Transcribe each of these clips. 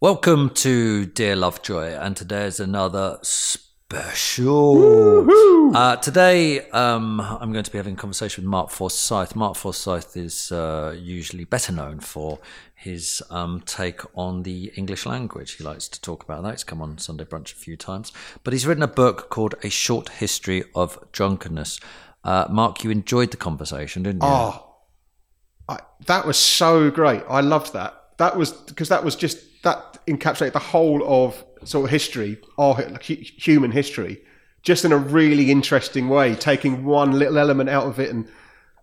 Welcome to Dear Lovejoy, and today is another special. Uh, today, um, I'm going to be having a conversation with Mark Forsyth. Mark Forsyth is uh, usually better known for his um, take on the English language. He likes to talk about that. He's come on Sunday Brunch a few times, but he's written a book called A Short History of Drunkenness. Uh, Mark, you enjoyed the conversation, didn't you? Oh, I, that was so great. I loved that. That was because that was just that encapsulated the whole of sort of history, our hu- human history, just in a really interesting way, taking one little element out of it and.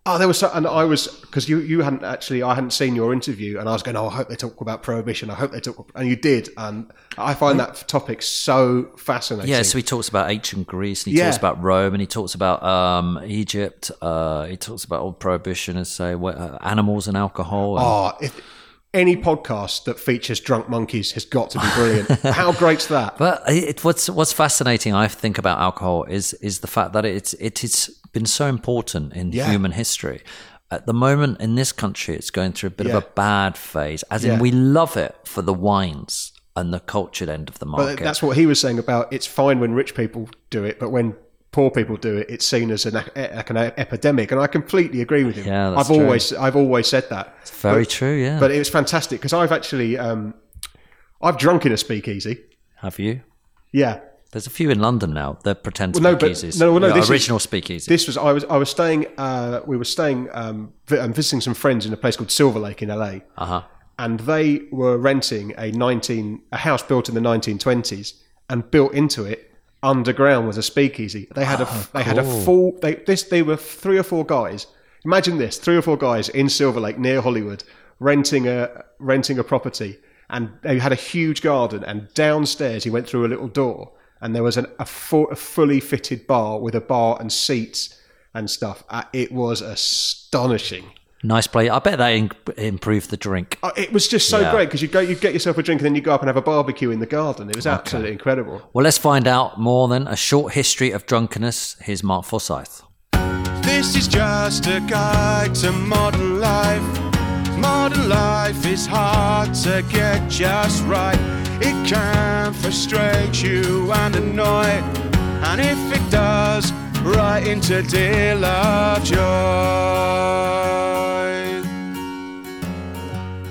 Oh, there was so, and I was because you you hadn't actually I hadn't seen your interview, and I was going, oh, I hope they talk about prohibition. I hope they talk, and you did, and I find that topic so fascinating. Yeah, so he talks about ancient Greece, and he Yeah. talks about Rome, and he talks about um, Egypt. Uh, he talks about old prohibition and say what, uh, animals and alcohol. And, Oh, if any podcast that features drunk monkeys has got to be brilliant. How great's that? But it, what's what's fascinating, I think, about alcohol is is the fact that it's it has been so important in Yeah. human history. At the moment in this country, it's going through a bit Yeah. of a bad phase. As in, Yeah. we love it for the wines and the cultured end of the market. But that's what he was saying about it's fine when rich people do it, but when poor people do it, it's seen as an, like an epidemic. And I completely agree with him. Yeah, that's I've true. always I've always said that. It's very But- true. Yeah. But it was fantastic because I've actually um, I've drunk in a speakeasy. Have you? Yeah. There's a few in London now. They're pretend Well, no, but- no, well, no, Yeah, this is- original speakeasies. This was I was I was staying. Uh, we were staying. Um, um, visiting some friends in a place called Silver Lake in LA. Uh huh. and they were renting a 19 a house built in the 1920s and built into it underground was a speakeasy. They had a they had a full they this they were three or four guys. Imagine this three or four guys in silver lake near hollywood renting a renting a property and they had a huge garden and downstairs he went through a little door and there was an, a, full, a fully fitted bar with a bar and seats and stuff. Uh, it was astonishing Nice play. I bet that in- improved the drink. Oh, it was just so Yeah. great because you go, you get yourself a drink, and then you go up and have a barbecue in the garden. It was absolutely incredible. Well, let's find out more than a short history of drunkenness. Here's Mark Forsyth. This is just a guide to modern life. Modern life is hard to get just right. It can frustrate you and annoy. And if it does, right into dear Lovejoy.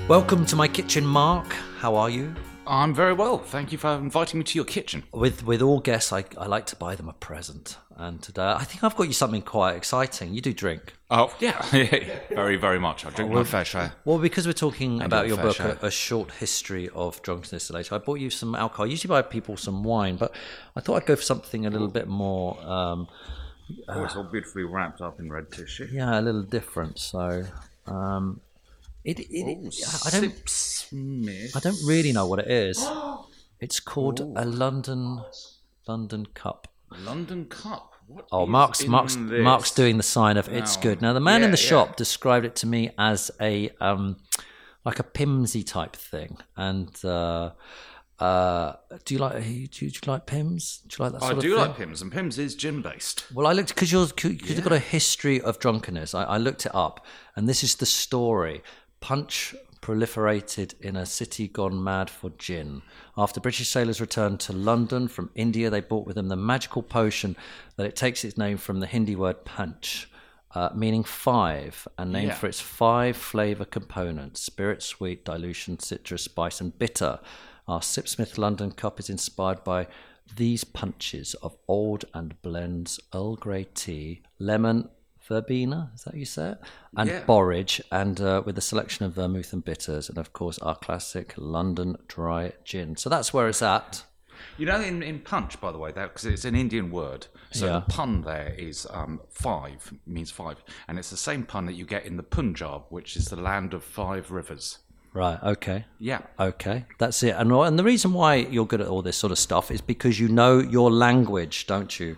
Welcome to my kitchen, Mark. How are you? I'm very well. Thank you for inviting me to your kitchen. With with all guests, I, I like to buy them a present, and today I think I've got you something quite exciting. You do drink. Oh, yeah. very, very much. I drink my fair share. Well, because we're talking about your book, a, a short history of drunkenness later, I bought you some alcohol. I usually buy people some wine, but I thought I'd go for something a little bit more, um, Oh, it's all beautifully wrapped up in red tissue. yeah, a little different. So, um, it, it, I don't, Smith. I don't really know what it is. It's called a London, London Cup. London Cup. What Oh, Mark's Mark's this? Mark's doing the sign of it's good. Now the man in the yeah. shop described it to me as a um like a Pimsy type thing. And uh uh do you like do you, do you like Pimm's? Do you like that I do like? Pimm's, and Pimm's is gin based. Well, I looked because you're because you've got a history of drunkenness. I, I looked it up, and this is the story. Punch proliferated in a city gone mad for gin. After British sailors returned to London from India, they brought with them the magical potion that it takes its name from the Hindi word punch, uh, meaning five, and named Yeah. for its five flavour components spirit, sweet, dilution, citrus, spice, and bitter. Our Sipsmith London Cup is inspired by these punches of old and blends Earl Grey tea, lemon, verbena, is that you say it? And Yeah. borage, and uh, with a selection of vermouth and bitters, and of course our classic London dry gin. So that's where it's at. You know, in, in punch, by the way, that because it's an Indian word, so Yeah. the pun there is um, five means five, and it's the same pun that you get in the Punjab, which is the land of five rivers. Right. Okay. Yeah. Okay. That's it. And and the reason why you're good at all this sort of stuff is because you know your language, don't you?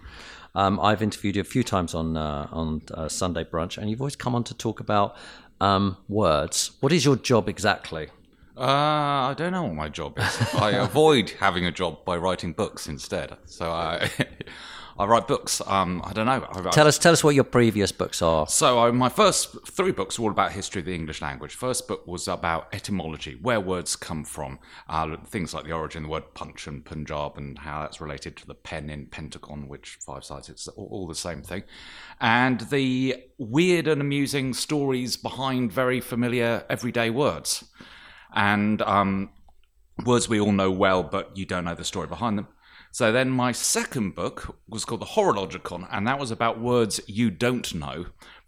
Um, I've interviewed you a few times on uh, on uh, Sunday brunch, and you've always come on to talk about um, words. What is your job exactly? Uh, I don't know what my job is. I avoid having a job by writing books instead. So I, I write books. Um, I don't know. I, Tell us, tell us what your previous books are. So uh, my first three books were all about history of the English language. First book was about etymology, where words come from, uh, things like the origin of the word punch and Punjab, and how that's related to the pen in Pentagon, which five sides it's all, all the same thing, and the weird and amusing stories behind very familiar everyday words, and um, words we all know well, but you don't know the story behind them. So then my second book was called The Horologicon, and that was about words you don't know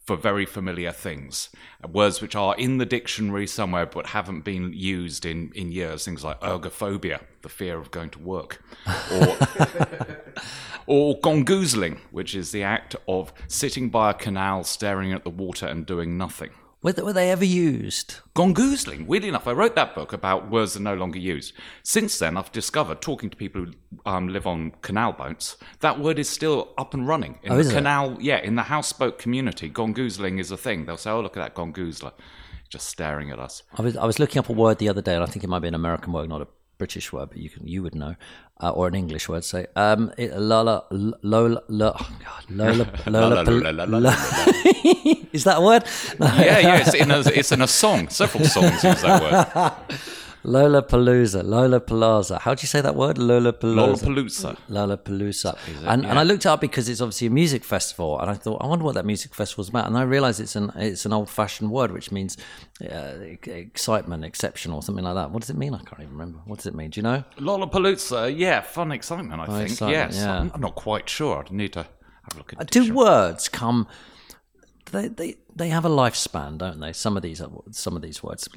for very familiar things. Uh, words which are in the dictionary somewhere but haven't been used in, in years. Things like ergophobia, the fear of going to work. Or, or gongoozling, which is the act of sitting by a canal, staring at the water and doing nothing. Were they, were they ever used? Gongoozling. Weirdly enough, I wrote that book about words that are no longer used. Since then, I've discovered, talking to people who um, live on canal boats, that word is still up and running. In Oh, the is it? canal, yeah, in the houseboat community, gongoozling is a thing. They'll say, oh, look at that gongoozler, just staring at us. I was I was looking up a word the other day, and I think it might be an American word, not a British word, but you can you would know, uh, or an English word. Say, um, it, Lola, Lola, Lola, oh God, Lola, Lola, La, la, la, la, la, Lo- Is that a word? No. Yeah, yeah, it's in a, it's in a song. Several songs use that word. Lola Palooza, Lola Palooza. How do you say that word? Lola Palooza. Lollapalooza. Lollapalooza. And, and I looked it up because it's obviously a music festival, and I thought, I wonder what that music festival's about. And I realised it's an it's an old fashioned word which means uh, excitement, exceptional, something like that. What does it mean? I can't even remember. What does it mean? Do you know? Lola Palooza. yeah, fun excitement, I think. excitement, yes, yeah. I'm, I'm not quite sure. I need to have a look at Do words come? They, they they have a lifespan, don't they? Some of these are- some of these words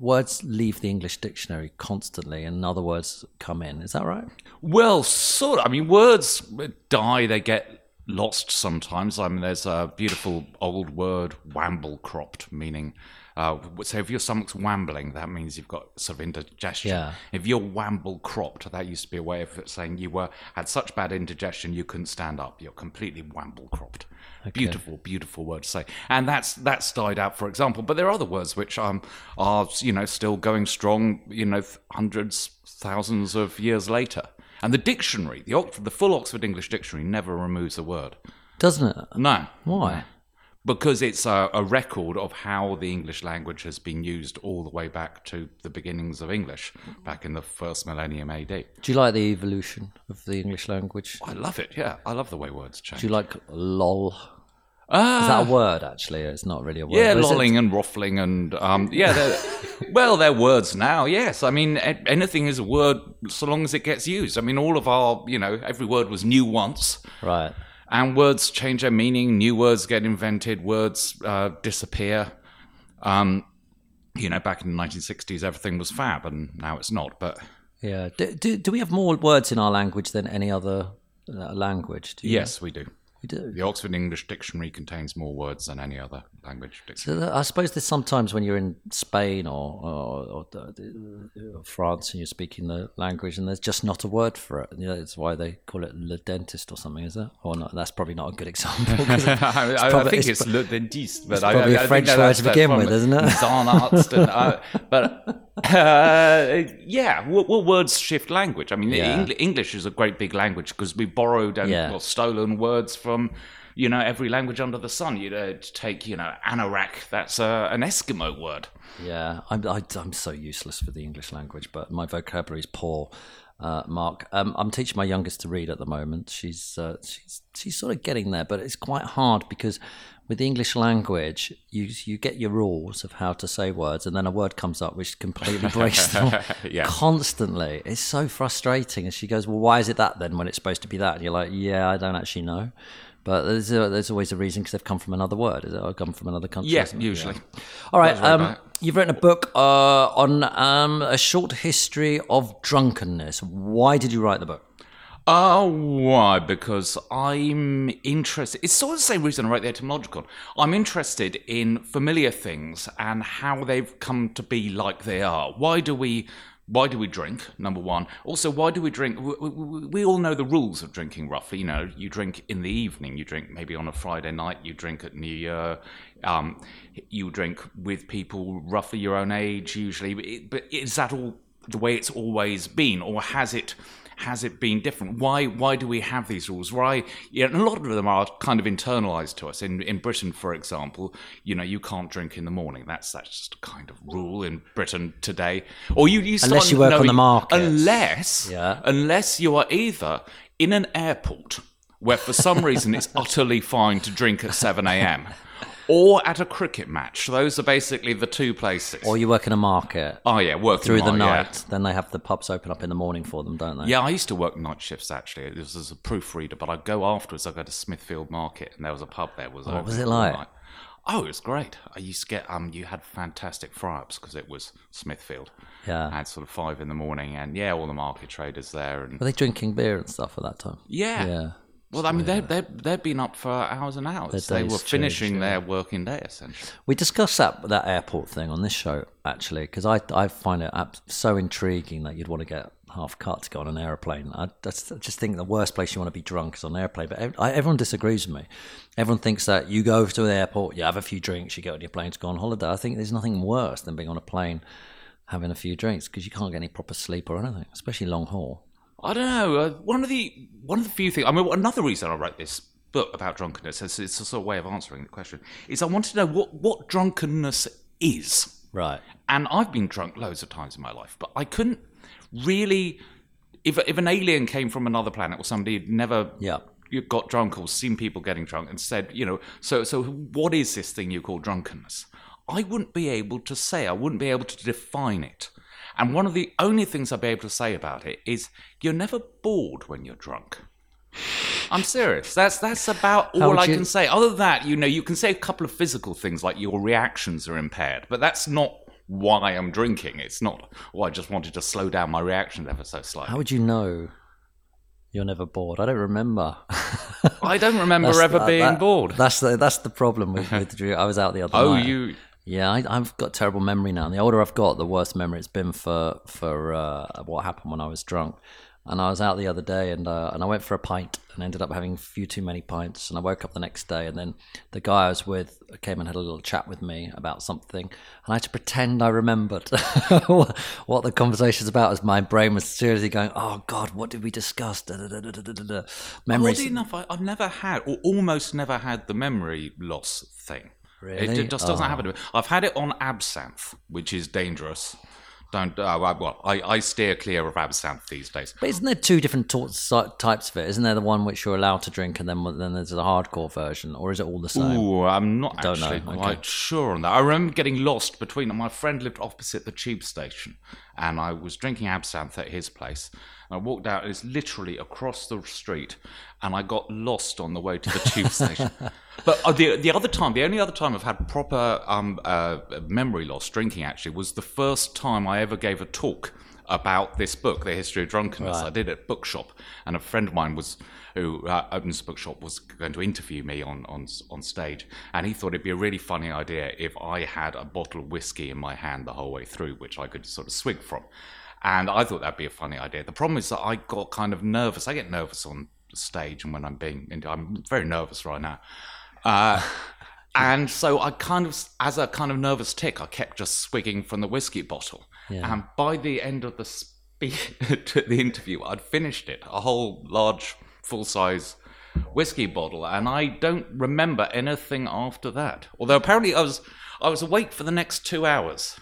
words leave the English dictionary constantly, and other words come in. Is that right? Well, sort of. I mean, words die, they get lost sometimes. I mean, there's a beautiful old word, wamble cropped, meaning, uh, so if your stomach's wambling, that means you've got sort of indigestion. Yeah. If you're wamble cropped, that used to be a way of saying you were had such bad indigestion you couldn't stand up. You're completely wamblecropped. Beautiful, beautiful word to say, and that's that's died out, for example. But there are other words which um, are you know still going strong, you know, hundreds, thousands of years later. And the dictionary, the Oxford, the full Oxford English Dictionary, never removes a word. Doesn't it? No, Why? because it's a, a record of how the English language has been used all the way back to the beginnings of English, back in the first millennium AD. Do you like the evolution of the English language? I love it. Yeah, I love the way words change. Do you like lol? Ah, Is that a word? Actually, it's not really a word. Yeah, is it- lolling and ruffling and um, yeah, they're, well, they're words now. Yes, I mean a- anything is a word so long as it gets used. I mean, all of our, you know, every word was new once, Right. and words change their meaning. New words get invented. Words uh, disappear. Um, you know, back in the 1960s, everything was fab, and now it's not. But Yeah. Do, do, do we have more words in our language than any other uh, language? Do you yes, we do. We do. The Oxford English Dictionary contains more words than any other language dictionary. So I suppose there's sometimes when you're in Spain or, or, or the- the- France and you're speaking the language and there's just not a word for it. You know, that's why they call it le dentist or something, is it? Or not? That's probably not a good example. it- I, I probably- think it's it's, le dentiste, but it's I, probably I, a I French word to begin with, isn't it? Zahnarzt and, uh, but uh, yeah, well, well, words shift language. I mean, Yeah. English is a great big language because we borrowed and Yeah. well, stolen words from. From you know, every language under the sun. You'd uh, take, you know, anorak. That's uh, an Eskimo word. Yeah, I'm, I, I'm so useless for the English language, but my vocabulary is poor. Uh, Mark, um, I'm teaching my youngest to read at the moment. She's uh, she's she's sort of getting there, but it's quite hard because with the English language, you you get your rules of how to say words, and then a word comes up which completely breaks them Yeah. constantly. It's so frustrating. And she goes, "Well, why is it that then when it's supposed to be that?" And you're like, "Yeah, I don't actually know." But there's, a, there's always a reason because they've come from another word, is it? Or come from another country. Yeah, usually. All right. Um, you've written a book uh, on um, a short history of drunkenness. Why did you write the book? Oh, why? Because I'm interested. It's sort of the same reason I wrote the etymological. I'm interested in familiar things and how they've come to be like they are. Why do we? Why do we drink? Number one. Also, why do we drink? We, we, we all know the rules of drinking roughly. You know, you drink in the evening. You drink maybe on a Friday night. You drink at New Year. Um, you drink with people roughly your own age usually. But is that all the way it's always been, or has it? Has it been different? Why why do we have these rules? Why yeah, and a lot of them are kind of internalized to us. In in Britain, for example, you know, you can't drink in the morning. That's that's just a kind of rule in Britain today. Or you, you start Unless you work on the market. Unless Yeah. unless you are either in an airport where for some reason it's utterly fine to drink at seven a.m. Or at a cricket match. Those are basically the two places. Or you work in a market oh yeah, work through the yeah. night. Then they have the pubs open up in the morning for them, don't they? Yeah, I used to work night shifts actually. This was as a proofreader, but I'd go afterwards. I'd go to Smithfield Market, and there was a pub there. Was What was it like? night. Oh, it was great. I used to get um, you had fantastic fry-ups because it was Smithfield. Yeah. I had sort of five in the morning, and yeah, all the market traders there, and Were they drinking beer and stuff at that time? yeah. Yeah. Well, I mean, they they they'd been up for hours and hours. Their They were finishing changed, their working day essentially. We discussed that that airport thing on this show actually because I I find it so intriguing that you'd want to get half cut to go on an airplane. I just, I just think the worst place you want to be drunk is on an airplane. But I, everyone disagrees with me. Everyone thinks that you go to the airport, you have a few drinks, you get on your plane to go on holiday. I think there's nothing worse than being on a plane having a few drinks because you can't get any proper sleep or anything, especially long haul. I don't know. Uh, one of the one of the few things. I mean, another reason I wrote this book about drunkenness, it's, it's a sort of way of answering the question, is I wanted to know what what drunkenness is. Right. And I've been drunk loads of times in my life, but I couldn't really. If if an alien came from another planet or somebody had never Yeah. you got drunk or seen people getting drunk and said, you know, so so what is this thing you call drunkenness? I wouldn't be able to say. I wouldn't be able to define it. And one of the only things I'll be able to say about it is you're never bored when you're drunk. I'm serious. That's that's about all I you- can say. Other than that, you know, you can say a couple of physical things like your reactions are impaired, but that's not why I'm drinking. It's not. Oh, I just wanted to slow down my reactions ever so slightly. How would you know you're never bored? I don't remember. I don't remember ever that- being that- board. That's the that's the problem with, with Drew. I was out the other Oh, night. Oh, you. Yeah, I, I've got terrible memory now. And the older I've got, the worse memory it's been for for uh, what happened when I was drunk. And I was out the other day, and uh, and I went for a pint, and ended up having a few too many pints. And I woke up the next day, and then the guy I was with came and had a little chat with me about something, and I had to pretend I remembered what the conversation's about. As my brain was seriously going, "Oh God, what did we discuss?" Da, da, da, da, da, da, da. Memories. Oddly enough, I, I've never had, or almost never had, the memory loss thing. Really? It, just doesn't Oh. happen to me. I've had it on absinthe, which is dangerous. Don't. Uh, I- well, I, I steer clear of absinthe these days. But isn't there two different si- types of it? Isn't there the one which you're allowed to drink, and then then there's the hardcore version, or is it all the same? Ooh, I'm not Don't know, actually okay. quite sure on that. I remember getting lost between. My friend lived opposite the tube station, and I was drinking absinthe at his place. I walked out. And it's literally across the street, and I got lost on the way to the tube station. But uh, the the other time, the only other time I've had proper um, uh, memory loss drinking actually was the first time I ever gave a talk about this book, The History of Drunkenness. I did it at bookshop, and a friend of mine was who uh, owns a bookshop was going to interview me on, on on stage, and he thought it'd be a really funny idea if I had a bottle of whiskey in my hand the whole way through, which I could sort of swig from. And I thought that'd be a funny idea. The problem is that I got kind of nervous. I get nervous on stage, and when I'm being, I'm very nervous right now. Uh, and so I kind of, as a kind of nervous tick, I kept just swigging from the whiskey bottle. And by the end of the spe- the interview, I'd finished it, a whole large, full size whiskey bottle, and I don't remember anything after that. Although apparently I was, I was awake for the next two hours.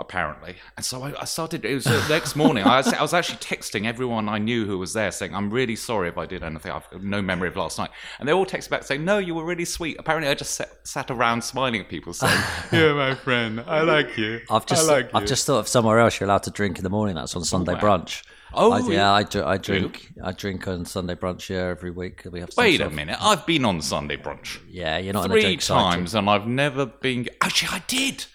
Apparently, and so I, I started. It was the next morning. I was, I was actually texting everyone I knew who was there, saying, "I'm really sorry if I did anything. I've no memory of last night." And they all texted back saying, "No, you were really sweet." Apparently, I just sat, sat around smiling at people, saying, "Yeah, my friend, I like you. I've just I like I've you." just thought of somewhere else you're allowed to drink in the morning. That's on Sunday brunch. Oh, I, yeah. I, I drink. I drink on Sunday brunch. Yeah, every week we have. Wait a minute. I've been on Sunday brunch Yeah, you're not three times, and I've never been. Actually, I did.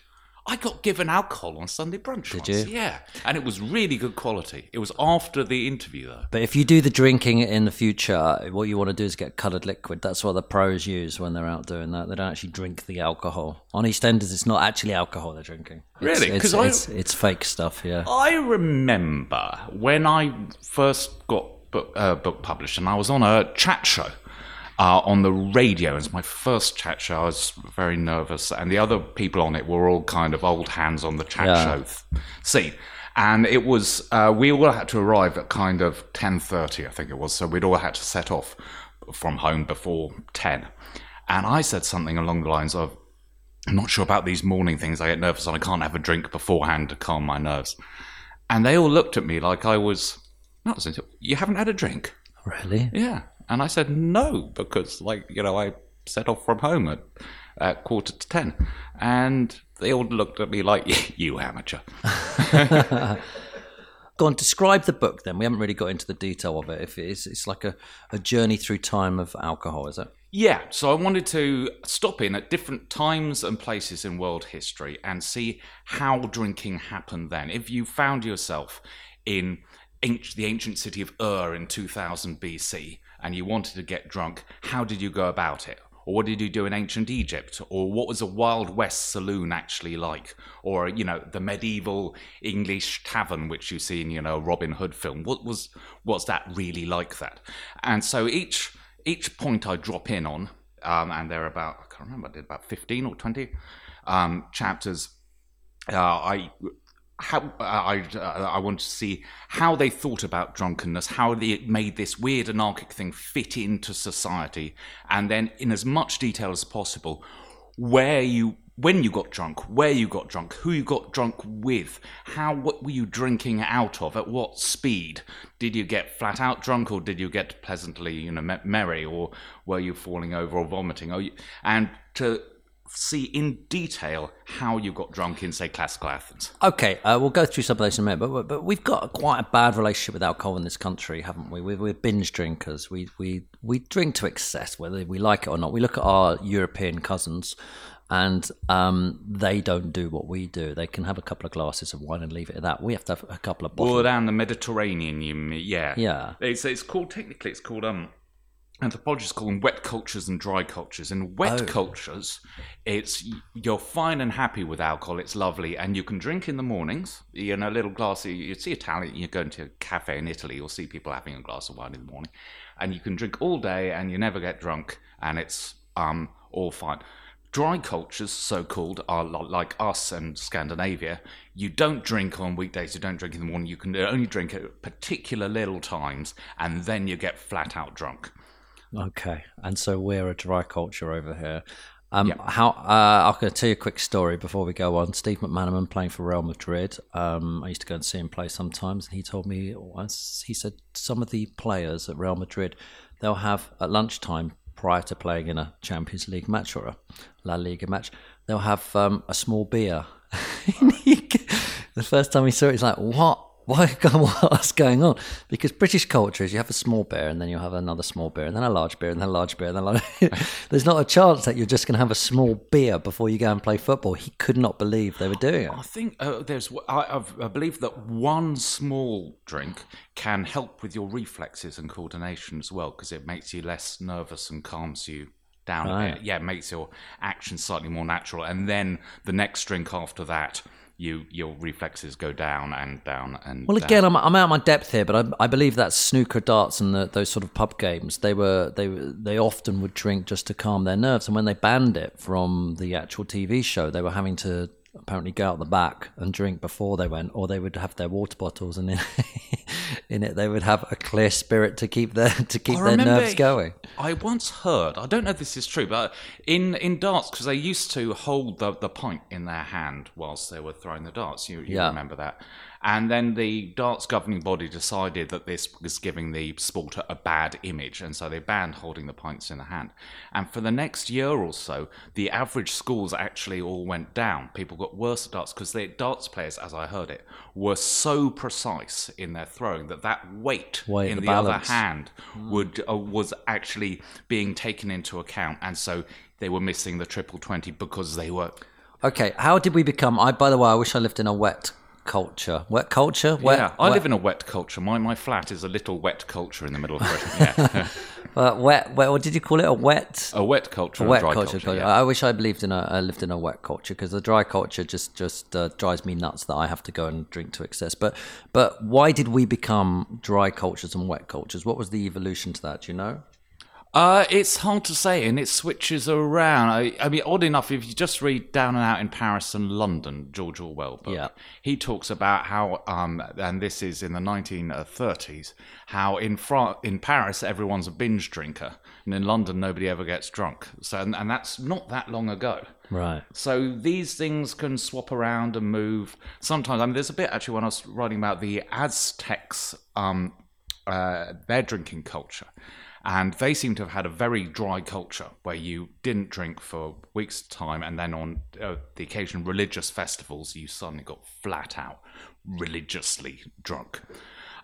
I got given alcohol on Sunday brunch. Did once. you? Yeah, and it was really good quality. It was after the interview though. But if you do the drinking in the future, what you want to do is get coloured liquid. That's what the pros use when they're out doing that. They don't actually drink the alcohol. On EastEnders, it's not actually alcohol they're drinking. It's- Really? It's, 'Cause I- it's, it's fake stuff, yeah. I remember when I first got book, uh, book published, and I was on a chat show uh, on the radio. It was my first chat show. I was very nervous, and the other people on it were all kind of old hands on the chat Yeah. show th- scene. And it was uh, we all had to arrive at kind of ten thirty, I think it was. So we'd all had to set off from home before ten. And I said something along the lines of, I'm not sure about these morning things. I get nervous and I can't have a drink beforehand to calm my nerves. And they all looked at me like I was, not you haven't had a drink? Really? Yeah. And I said, no, because, like, you know, I set off from home at, at quarter to ten. And they all looked at me like, you amateur. Go on, describe the book then. We haven't really got into the detail of it. If it is, it's like a, a journey through time of alcohol, is it? Yeah, so I wanted to stop in at different times and places in world history and see how drinking happened then. If you found yourself in anci- the ancient city of Ur in 2000 BC and you wanted to get drunk, how did you go about it? Or what did you do in ancient Egypt? Or what was a Wild West saloon actually like? Or, you know, the medieval English tavern, which you see in, you know, a Robin Hood film. What was, what's that really like that? And so each each point I drop in on, um, and there are about I can't remember, I did about fifteen or twenty um, chapters. Uh, I how I uh, I want to see how they thought about drunkenness, how they made this weird anarchic thing fit into society, and then in as much detail as possible, where you when you got drunk, where you got drunk, who you got drunk with, how what were you drinking out of, at what speed? Did you get flat out drunk, or did you get pleasantly, you know, merry, or were you falling over or vomiting? Or you, and to see in detail how you got drunk in, say, classical Athens. Okay, uh, we'll go through some of those in a minute, but, but we've got quite a bad relationship with alcohol in this country, haven't we? We're, we're binge drinkers. We, we, we drink to excess, whether we like it or not. We look at our European cousins, and um, they don't do what we do. They can have a couple of glasses of wine and leave it at that. We have to have a couple of bottles. Well, down the Mediterranean, you mean, yeah. Yeah. It's, it's called, technically, it's called, um, anthropologists call them wet cultures and dry cultures. In wet Oh. cultures, it's you're fine and happy with alcohol. It's lovely, and you can drink in the mornings. You know, a little glass. You see Italian. You go into a cafe in Italy, you'll see people having a glass of wine in the morning, and you can drink all day, and you never get drunk, and it's um all fine. Dry cultures, so called, are like us and Scandinavia. You don't drink on weekdays, you don't drink in the morning, you can only drink at particular little times, and then you get flat out drunk. Okay, and so we're a dry culture over here. Um, How uh, I'll tell you a quick story before we go on. Steve McManaman playing for Real Madrid. Um, I used to go and see him play sometimes, and he told me once. He said some of the players at Real Madrid they'll have at lunchtime prior to playing in a Champions League match or a La Liga match, they'll have um, a small beer. the first time he saw it, he's like, "What? Why? What's going on?" Because British culture is you have a small beer and then you have another small beer and then a large beer and then a large beer and then a large... there's not a chance that you're just going to have a small beer before you go and play football. He could not believe they were doing it. I think uh, there's. I, I've, believe that one small drink can help with your reflexes and coordination as well because it makes you less nervous and calms you down a bit. Yeah, it makes your action slightly more natural. And then the next drink after that, you your reflexes go down and down and. Well, down. again, I'm, I'm out of my depth here, but I, I believe that snooker, darts, and the, those sort of pub games, they were they they often would drink just to calm their nerves. And when they banned it from the actual TV show, they were having to apparently go out the back and drink before they went, or they would have their water bottles, and in, in it they would have a clear spirit to keep their to keep I their nerves going. I once heard, I don't know if this is true, but in, in darts, because they used to hold the, the pint in their hand whilst they were throwing the darts. You, you Yeah. remember that. And then the darts governing body decided that this was giving the sport a bad image, and so they banned holding the pints in the hand. And for the next year or so, the average scores actually all went down. People got worse at darts because the darts players, as I heard it, were so precise in their throwing that that weight, Weight, in the the, other hand would uh, was actually being taken into account, and so they were missing the triple twenty because they were Okay, how did we become? I, by the way, I wish I lived in a wet culture. Wet culture? Wet, yeah, I wet, live in a wet culture. My my flat is a little wet culture in the middle of Britain. Yeah. uh, wet, wet. What did you call it? A wet. a wet culture, A wet dry culture. culture. culture. yeah. I wish I believed in a I lived in a wet culture because the dry culture just just uh, drives me nuts that I have to go and drink to excess. But but why did we become dry cultures and wet cultures? What was the evolution to that? Do you know? Uh, it's hard to say, and it switches around. I, I mean, odd enough, if you just read Down and Out in Paris and London, George Orwell book, Yeah. he talks about how, um, and this is in the 1930s, how in Fran- in Paris everyone's a binge drinker, and in London nobody ever gets drunk. So, and, and that's not that long ago. Right. So these things can swap around and move. Sometimes, I mean, there's a bit actually when I was writing about the Aztecs, um, uh, their drinking culture. And they seem to have had a very dry culture where you didn't drink for weeks' time, and then on uh, the occasion religious festivals, you suddenly got flat out religiously drunk.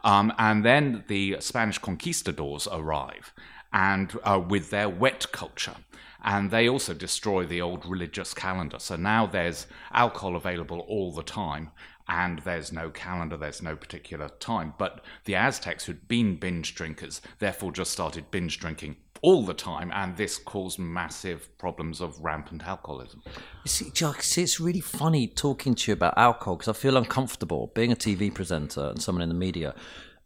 Um, and then the Spanish conquistadors arrive, and uh, with their wet culture, and they also destroy the old religious calendar. So now there's alcohol available all the time, and there's no calendar, there's no particular time. But the Aztecs, who'd been binge drinkers, therefore just started binge drinking all the time, and this caused massive problems of rampant alcoholism. See, Jack, see, it's really funny talking to you about alcohol because I feel uncomfortable being a TV presenter and someone in the media.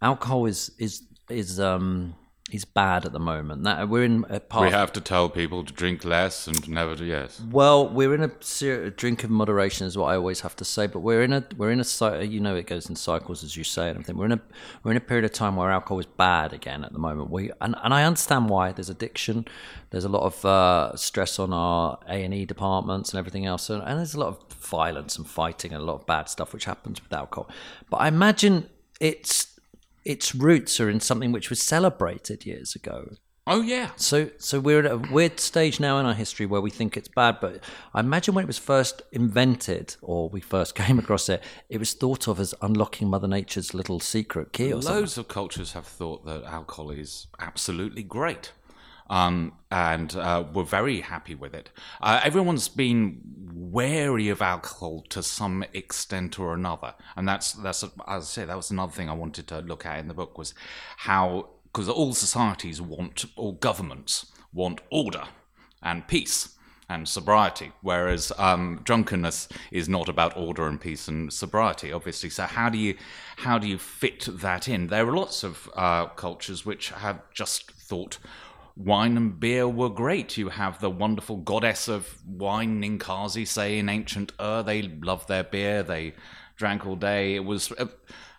Alcohol is is is um is bad at the moment. That we're in a part. We have to tell people to drink less and never to yes. Well, we're in a ser- drink of moderation, is what I always have to say. But we're in a we're in a you know it goes in cycles, as you say, and everything. We're in a we're in a period of time where alcohol is bad again at the moment. We and, and I understand why. There's addiction. There's a lot of uh, stress on our A and E departments and everything else, and, and there's a lot of violence and fighting and a lot of bad stuff which happens with alcohol. But I imagine it's its roots are in something which was celebrated years ago. Oh yeah. So, so we're at a weird stage now in our history where we think it's bad. But I imagine when it was first invented, or we first came across it, it was thought of as unlocking Mother Nature's little secret key or something. Loads of cultures have thought that alcohol is absolutely great. Um, and uh, we're very happy with it. Uh, everyone's been wary of alcohol to some extent or another, and that's that's as I say that was another thing I wanted to look at in the book was how because all societies want all governments want order and peace and sobriety, whereas um, drunkenness is not about order and peace and sobriety, obviously. So how do you how do you fit that in? There are lots of uh, cultures which have just thought wine and beer were great. You have the wonderful goddess of wine, Ninkasi, say in ancient Ur. They loved their beer. They drank all day. It was. Uh,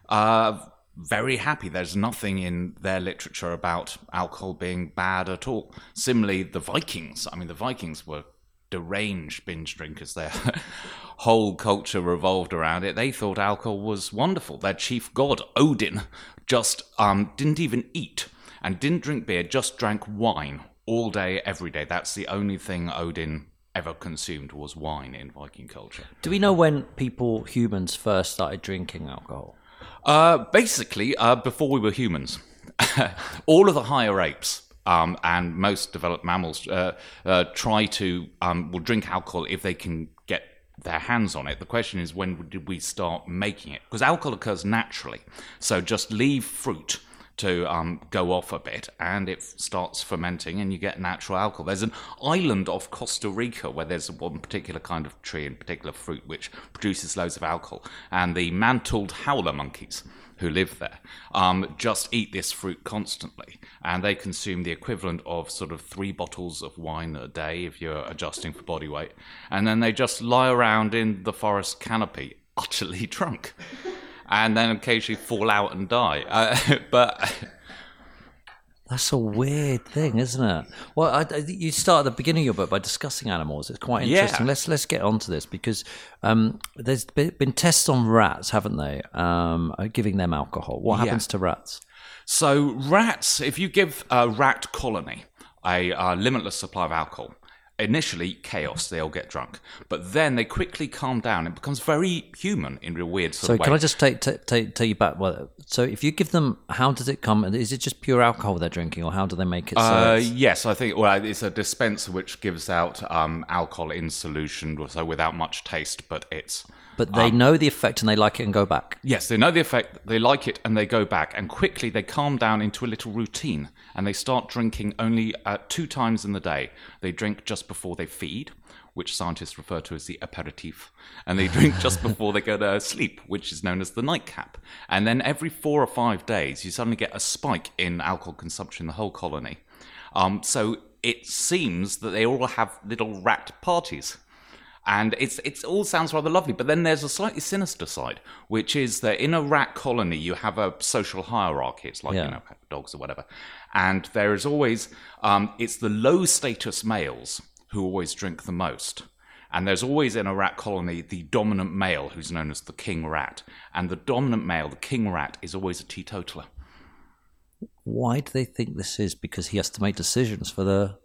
uh, very happy. There's nothing in their literature about alcohol being bad at all. Similarly, the Vikings. I mean, the Vikings were deranged binge drinkers. Their whole culture revolved around it. They thought alcohol was wonderful. Their chief god, Odin, just um, didn't even eat and didn't drink beer, just drank wine all day, every day. That's the only thing Odin ever consumed was wine in Viking culture. Do we know when people, humans, first started drinking alcohol? Uh, basically, uh, before we were humans, all of the higher apes um, and most developed mammals uh, uh, try to um, will drink alcohol if they can get their hands on it. The question is, when did we start making it? Because alcohol occurs naturally, so just leave fruit to um, go off a bit and it starts fermenting and you get natural alcohol. There's an island off Costa Rica where there's one particular kind of tree and particular fruit which produces loads of alcohol. And the mantled howler monkeys who live there um, just eat this fruit constantly and they consume the equivalent of sort of three bottles of wine a day if you're adjusting for body weight. And then they just lie around in the forest canopy utterly drunk and then occasionally fall out and die. Uh, but That's a weird thing, isn't it? Well, I, I, you start at the beginning of your book by discussing animals. It's quite Yeah. interesting. Let's let's get onto this because um, there's been, tests on rats, haven't they? Um, uh, giving them alcohol. What Yeah. happens to rats? so rats, if you give a rat colony a uh, limitless supply of alcohol, initially chaos. They all get drunk, but then they quickly calm down. It becomes very human in a weird sort So of way. can I just take take take, take you back? Well, so if you give them, how does it come? Is it just pure alcohol they're drinking, or how do they make it? So Uh, yes, I think well, it's a dispenser which gives out um, alcohol in solution, so without much taste, but it's but they know the effect and they like it and go back. Yes, they know the effect, they like it, and they go back. And quickly they calm down into a little routine and they start drinking only uh, two times in the day. They drink just before they feed, which scientists refer to as the aperitif, and they drink just before they go to sleep, which is known as the nightcap. And then every four or five days, you suddenly get a spike in alcohol consumption in the whole colony. Um, so it seems that they all have little rat parties and it's it's all sounds rather lovely. But then there's a slightly sinister side, which is that in a rat colony you have a social hierarchy. It's like Yeah. you know dogs or whatever, and there is always um, it's the low status males who always drink the most. And there's always in a rat colony the dominant male who's known as the king rat. And the dominant male, the king rat, is always a teetotaler. Why do they think this is? Because he has to make decisions for the.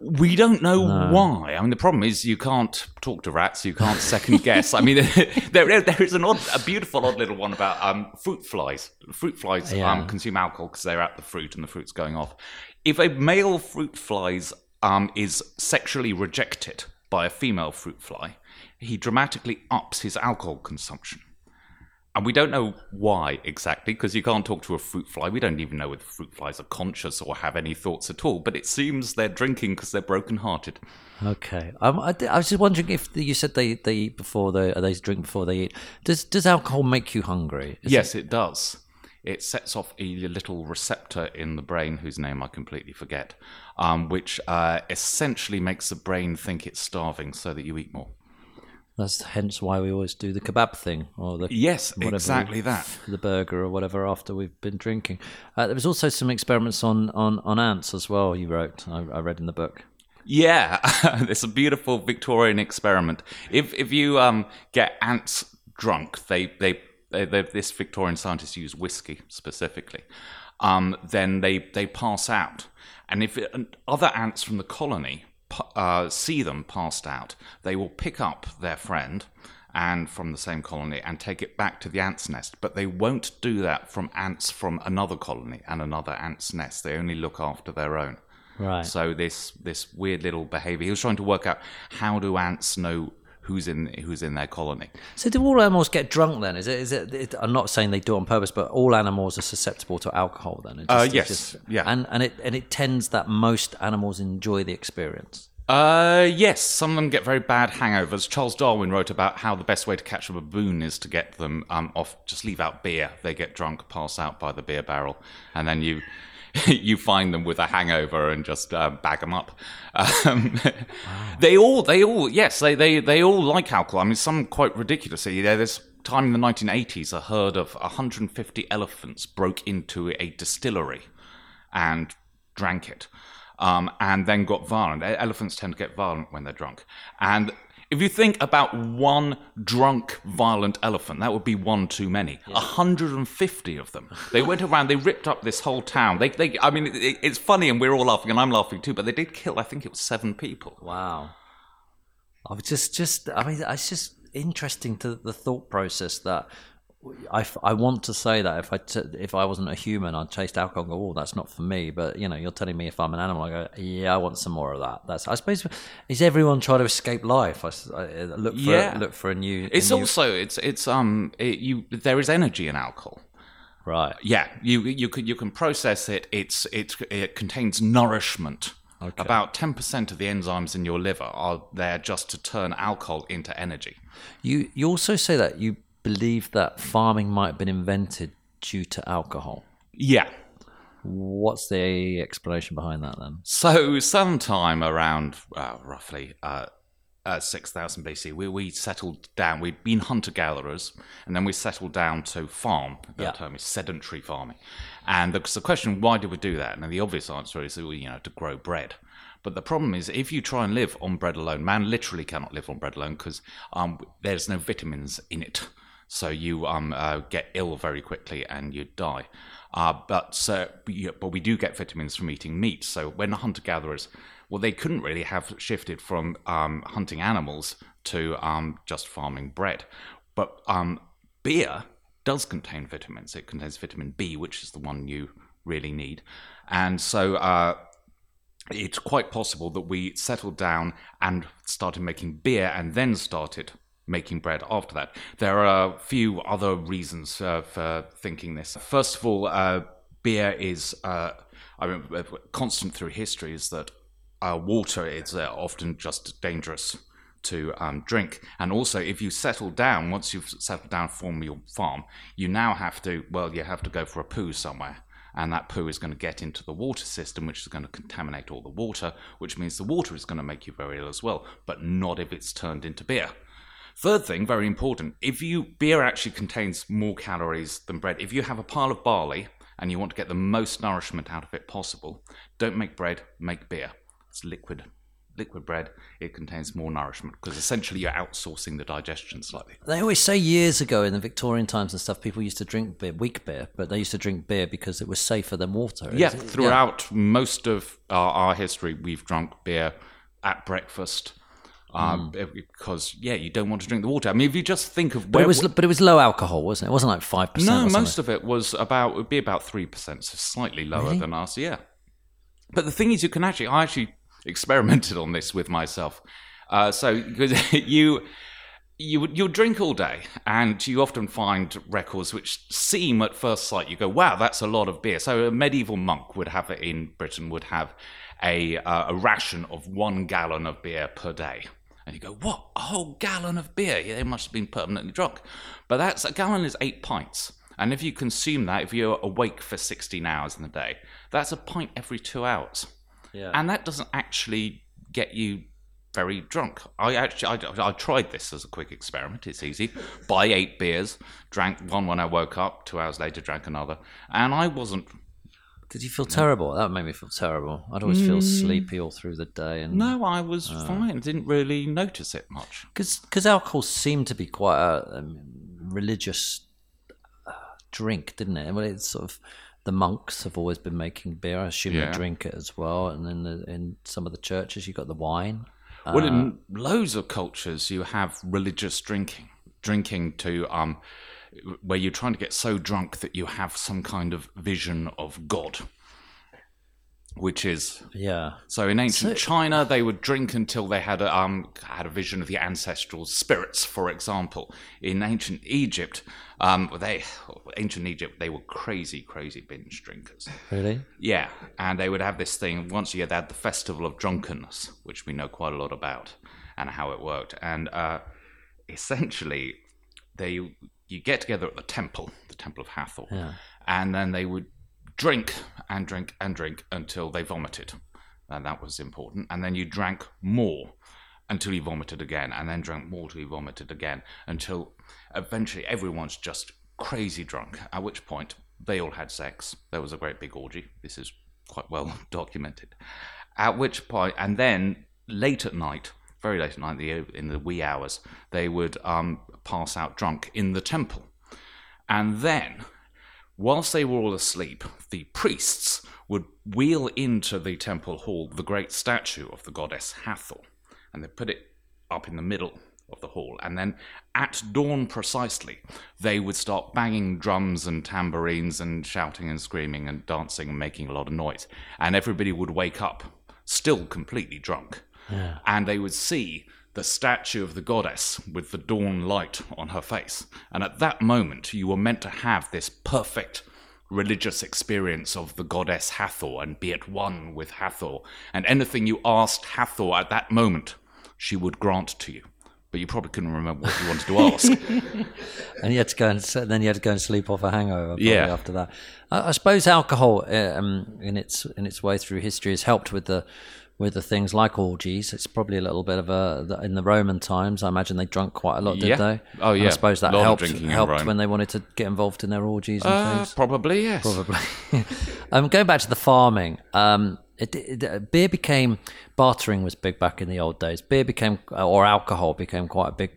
We don't know why. I mean, the problem is you can't talk to rats. You can't second guess. I mean, there, there is an odd, a beautiful, odd little one about um, fruit flies. Fruit flies Yeah. um, consume alcohol because they're at the fruit and the fruit's going off. If a male fruit flies um, is sexually rejected by a female fruit fly, he dramatically ups his alcohol consumption. And we don't know why exactly, because you can't talk to a fruit fly. We don't even know whether fruit flies are conscious or have any thoughts at all. But it seems they're drinking because they're broken-hearted. Okay, um, I, I was just wondering if you said they, they eat before they they drink before they eat. Does does alcohol make you hungry? Is yes, it does. It sets off a little receptor in the brain, whose name I completely forget, um, which uh, essentially makes the brain think it's starving, so that you eat more. That's hence why we always do the kebab thing or the Yes, whatever exactly that. the burger or whatever after we've been drinking. Uh, there was also some experiments on, on, on ants as well. You wrote, I, I read in the book. Yeah, it's a beautiful Victorian experiment. If if you um, get ants drunk, they they, they, they this Victorian scientist used whiskey specifically. Um, then they they pass out, and if it, and other ants from the colony uh, see them passed out, they will pick up their friend and from the same colony and take it back to the ant's nest. But they won't do that from ants from another colony and another ant's nest. They only look after their own. Right. So this this weird little behavior. He was trying to work out how do ants know who's in who's in their colony. So do all animals get drunk then? Is it? Is it? it I'm not saying they do it on purpose, but all animals are susceptible to alcohol then. It Uh, it's yes, yeah. And and it and it tends that most animals enjoy the experience. Uh, yes, some of them get very bad hangovers. Charles Darwin wrote about how the best way to catch a baboon is to get them um, off. Just leave out beer. They get drunk, pass out by the beer barrel, and then you. You find them with a hangover and just uh, bag them up. Um, They all, they all, yes, they, they, they all like alcohol. I mean, some quite ridiculously. There- There's time in the 1980s, a herd of 150 elephants broke into a distillery and drank it, um, and then got violent. Elephants tend to get violent when they're drunk. And if you think about one drunk, violent elephant, that would be one too many. 150 of them. They went around, they ripped up this whole town. They, they, I mean, it, it's funny, and we're all laughing, and I'm laughing too, but they did kill, I think it was seven people. Wow. I was just, just, I mean, it's just interesting to the thought process that I, I want to say that if I, t- if I wasn't a human, I'd taste alcohol and go, oh, that's not for me. But, you know, you're telling me if I'm an animal, I go, yeah, I want some more of that. That's, I suppose, is everyone trying to escape life? I, uh, look for, Yeah. look for a new, a It's new- also, it's, it's, um, it, you, there is energy in alcohol. right. Yeah, you you can you can process it. It's it it contains nourishment. About ten percent of the enzymes in your liver are there just to turn alcohol into energy. You, you also say that you believe that farming might have been invented due to alcohol. Yeah. What's the explanation behind that then? So sometime around uh, roughly uh, uh, six thousand BC, we we settled down. We'd been hunter gatherers, and then we settled down to farm. The Yeah. term is sedentary farming. And the, the question, why did we do that? And the obvious answer is, you know, to grow bread. But the problem is, if you try and live on bread alone, man literally cannot live on bread alone because um, there's no vitamins in it. So you um, uh, get ill very quickly and you die. Uh, but, uh, but we do get vitamins from eating meat. So when the hunter gatherers well, they couldn't really have shifted from um, hunting animals to um, just farming bread. But um, beer does contain vitamins. It contains vitamin B, which is the one you really need. And so uh, it's quite possible that we settled down and started making beer and then started making bread after that. There are a few other reasons uh, for thinking this. First of all, uh, beer is, uh, I mean, uh, constant through history is that uh, water is uh, often just dangerous to um, drink. And also, if you settle down, once you've settled down from your farm, you now have to, well, you have to go for a poo somewhere. And that poo is going to get into the water system, which is going to contaminate all the water, which means the water is going to make you very ill as well, but not if it's turned into beer. Third thing, very important, if you beer actually contains more calories than bread. If you have a pile of barley and you want to get the most nourishment out of it possible, don't make bread, make beer. It's liquid liquid bread, it contains more nourishment because essentially you're outsourcing the digestion slightly. They always say years ago in the Victorian times and stuff, people used to drink beer, weak beer, but they used to drink beer because it was safer than water. Yeah, throughout most of our, our history, we've drunk beer at breakfast. Um, Because yeah, you don't want to drink the water. I mean, if you just think of But it was, but it was low alcohol, wasn't it? It wasn't like five percent. no, most of it was about would be about three percent, so slightly lower than us. Yeah, but the thing is, you can actually I actually experimented on this with myself. Uh, so because you you you'll drink all day, and you often find records which seem at first sight you go, wow, that's a lot of beer. So a medieval monk would have it in Britain would have a uh, a ration of one gallon of beer per day. And you go, what? A whole gallon of beer? Yeah, they must have been permanently drunk. But that's a gallon is eight pints. And if you consume that, if you're awake for 16 hours in the day, that's a pint every two hours. Yeah. And that doesn't actually get you very drunk. I actually, I, I tried this as a quick experiment. It's easy. Buy eight beers, drank one when I woke up, two hours later, drank another. And I wasn't Did you feel terrible? That made me feel terrible. I'd always feel sleepy all through the day, and No, I was fine. Didn't really notice it much. because alcohol seemed to be quite a um, religious uh, drink, didn't it? Well, it's sort of the monks have always been making beer. I assume Yeah. they drink it as well, and then the, in some of the churches you got the wine. Well, in loads of cultures, you have religious drinking, drinking to um, where you're trying to get so drunk that you have some kind of vision of God, which is Yeah, so in ancient China, they would drink until they had a, um, had a vision of the ancestral spirits. For example, in ancient Egypt, um, they ancient Egypt they were crazy, crazy binge drinkers. really. Yeah, and they would have this thing once a year. They had the festival of drunkenness, which we know quite a lot about and how it worked. And uh, essentially, they you get together at the temple, the temple of Hathor, Yeah. and then they would drink and drink and drink until they vomited, and that was important. And then you drank more until you vomited again, and then drank more till you vomited again, until eventually everyone's just crazy drunk. At which point they all had sex. There was a great big orgy. This is quite well documented. At which point, and then late at night, very late at night, in the wee hours, they would um, pass out drunk in the temple. And then, whilst they were all asleep, the priests would wheel into the temple hall the great statue of the goddess Hathor, and they put it up in the middle of the hall. And then, at dawn precisely, they would start banging drums and tambourines and shouting and screaming and dancing and making a lot of noise. And everybody would wake up, still completely drunk, and they would see the statue of the goddess with the dawn light on her face. And at that moment, you were meant to have this perfect religious experience of the goddess Hathor and be at one with Hathor. And anything you asked Hathor at that moment, she would grant to you. But you probably couldn't remember what you wanted to ask. and you had to go and then you had to go and sleep off a hangover. Yeah. After that, I, I suppose alcohol, uh, um, in its in its way through history, has helped with the with the things like orgies. It's probably a little bit of a in the Roman times. I imagine they drunk quite a lot, did Yeah. they? Oh, And yeah. I suppose that helped helped when they wanted to get involved in their orgies and Uh, things. probably, yes. Probably. um, going back to the farming, um, it, it, beer became bartering was big back in the old days. Beer became or alcohol became quite a big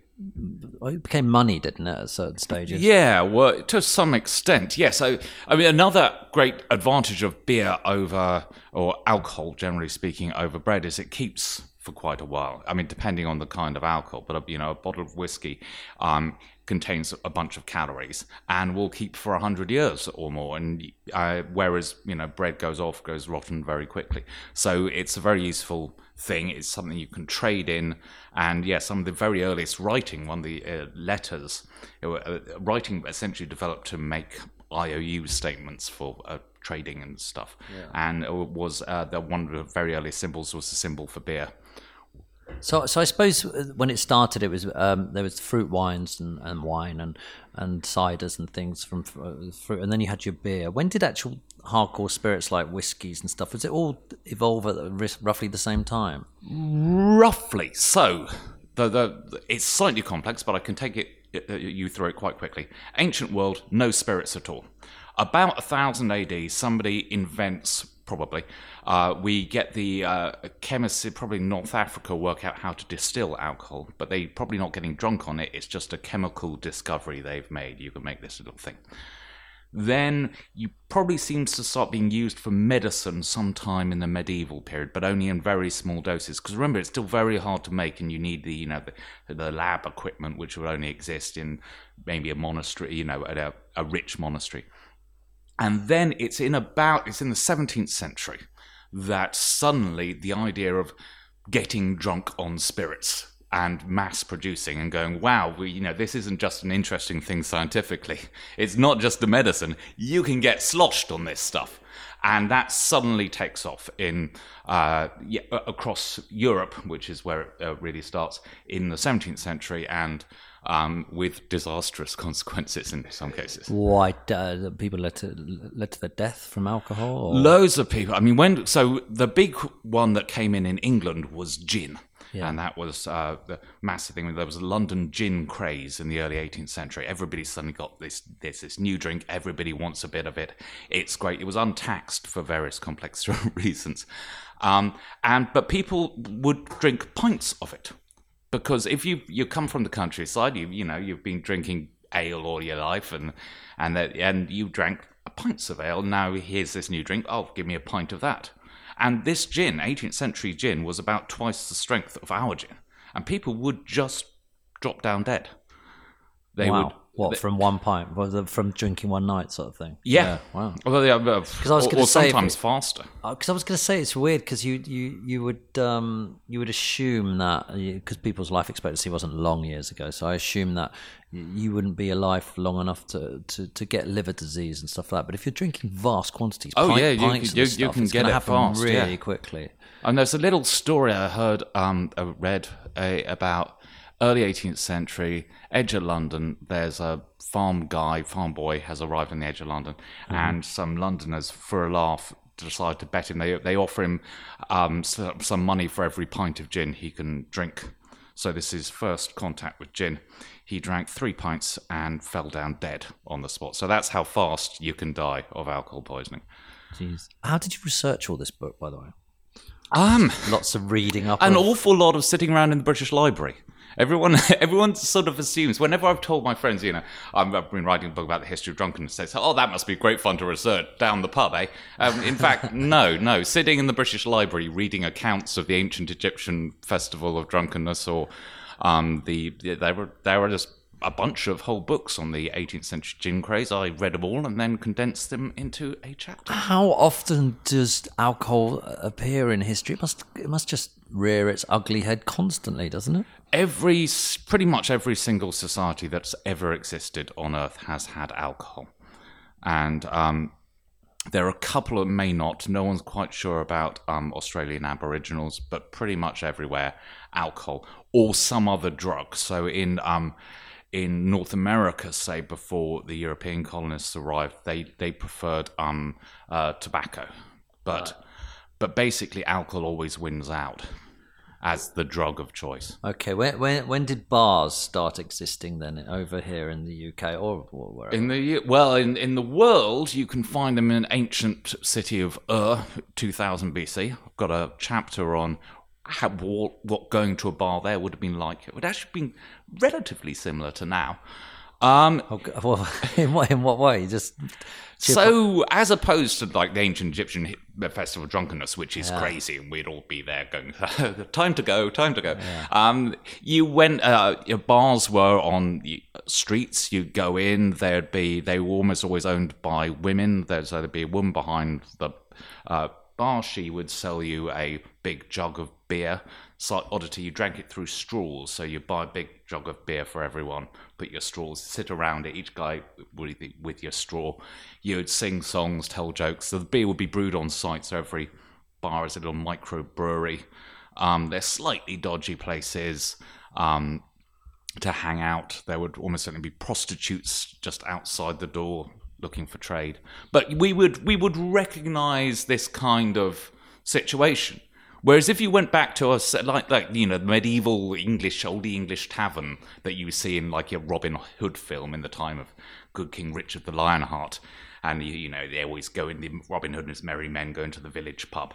it became money, didn't it, at certain stages? Yeah, well, to some extent, yes. So, I mean, another great advantage of beer over, or alcohol, generally speaking, over bread is it keeps for quite a while. I mean, depending on the kind of alcohol, but you know, a bottle of whiskey um, contains a bunch of calories and will keep for hundred years or more. And uh, whereas you know, bread goes off, goes rotten very quickly. So it's a very useful thing. It's something you can trade in. And yeah, some of the very earliest writing, one of the uh, letters, uh, writing essentially developed to make IOU statements for uh, trading and stuff. Yeah. And it was uh, the one of the very early symbols was the symbol for beer. So, so I suppose when it started, it was um, there was fruit wines and, and wine and and ciders and things from fruit, and then you had your beer. When did actual hardcore spirits like whiskies and stuff? Was it all evolve at roughly the same time? Roughly. So, the, the it's slightly complex, but I can take it uh, you through it quite quickly. Ancient world, no spirits at all. About 1000 AD, somebody invents, probably, uh, we get the uh, chemists in probably North Africa work out how to distill alcohol, but they're probably not getting drunk on it. It's just a chemical discovery they've made. You can make this little thing. Then you probably seems to start being used for medicine sometime in the medieval period, but only in very small doses. Because remember, it's still very hard to make, and you need the you know the, the lab equipment, which would only exist in maybe a monastery, you know, at a, a rich monastery. And then it's in about it's in the 17th century that suddenly the idea of getting drunk on spirits and mass producing and going, wow, we, you know, this isn't just an interesting thing scientifically. It's not just a medicine. You can get sloshed on this stuff. And that suddenly takes off in uh, yeah, across Europe, which is where it uh, really starts in the 17th century, and um, with disastrous consequences in some cases. Why uh, people led to led to their death from alcohol? Or? Loads of people. I mean, when so the big one that came in in England was gin. Yeah. And that was uh, the massive thing. There was a London gin craze in the early 18th century. Everybody suddenly got this, this, this new drink. Everybody wants a bit of it. It's great. It was untaxed for various complex reasons. Um, and but people would drink pints of it because if you you come from the countryside, you you know you've been drinking ale all your life, and and that, and you drank a pints of ale. Now here's this new drink. Oh, give me a pint of that. And this gin, 18th century gin, was about twice the strength of our gin, and people would just drop down dead. They wow. would what from one pint, from drinking one night, sort of thing. Yeah. yeah wow. Well, yeah, because I was going to say sometimes faster. Because uh, I was going to say it's weird because you you you would um you would assume that because people's life expectancy wasn't long years ago, so I assume that you wouldn't be alive long enough to, to, to get liver disease and stuff like that. But if you're drinking vast quantities, oh pint, yeah, you, you, you, stuff, can get it fast, really yeah. quickly. And there's a little story I heard, um, I read uh, about early 18th century, edge of London. There's a farm guy, farm boy, has arrived on the edge of London, mm-hmm. and some Londoners, for a laugh, decide to bet him. They they offer him um, some money for every pint of gin he can drink. So this is first contact with gin. He drank three pints and fell down dead on the spot. So that's how fast you can die of alcohol poisoning. Jeez. How did you research all this book, by the way? Um, lots of reading up. An of... awful lot of sitting around in the British Library. Everyone, everyone sort of assumes. Whenever I've told my friends, you know, I've been writing a book about the history of drunkenness, they say, "Oh, that must be great fun to research down the pub, eh?" Um, in fact, no, no. Sitting in the British Library reading accounts of the ancient Egyptian festival of drunkenness, or um, the there were there were just a bunch of whole books on the 18th century gin craze. I read them all and then condensed them into a chapter. How often does alcohol appear in history? It must it must just rear its ugly head constantly, doesn't it? Every pretty much every single society that's ever existed on Earth has had alcohol, and um, there are a couple that may not. No one's quite sure about um, Australian Aboriginals, but pretty much everywhere, alcohol or some other drug. So in um, in North America, say before the European colonists arrived, they they preferred um, uh, tobacco, but right. But basically alcohol always wins out as the drug of choice. Okay, when when when did bars start existing then over here in the UK or, or wherever? In the well, in in the world, you can find them in ancient city of Ur, 2000 BC. I've got a chapter on how, what, what going to a bar there would have been like. It would actually been relatively similar to now. Um, Oh, well, in what in what way? Just so, as opposed to like the ancient Egyptian festival of drunkenness, which is crazy, and we'd all be there going, "Time to go, time to go." Um, you went. Uh, your bars were on the streets. You go in. There'd be. They were almost always owned by women. There's so there'd be a woman behind the uh, bar. She would sell you a big jug of beer. Slight oddity, you drank it through straws. So you buy a big jug of beer for everyone, put your straws, sit around it, each guy with, with your straw. You would sing songs, tell jokes. So the beer would be brewed on site, so every bar is a little micro brewery. Um, they're slightly dodgy places. Um, to hang out. There would almost certainly be prostitutes just outside the door looking for trade. But we would we would recognise this kind of situation. Whereas if you went back to a s- like like you know medieval English old English tavern that you see in like your Robin Hood film in the time of Good King Richard the Lionheart, and you, you know they always go in the Robin Hood and his merry men go into the village pub.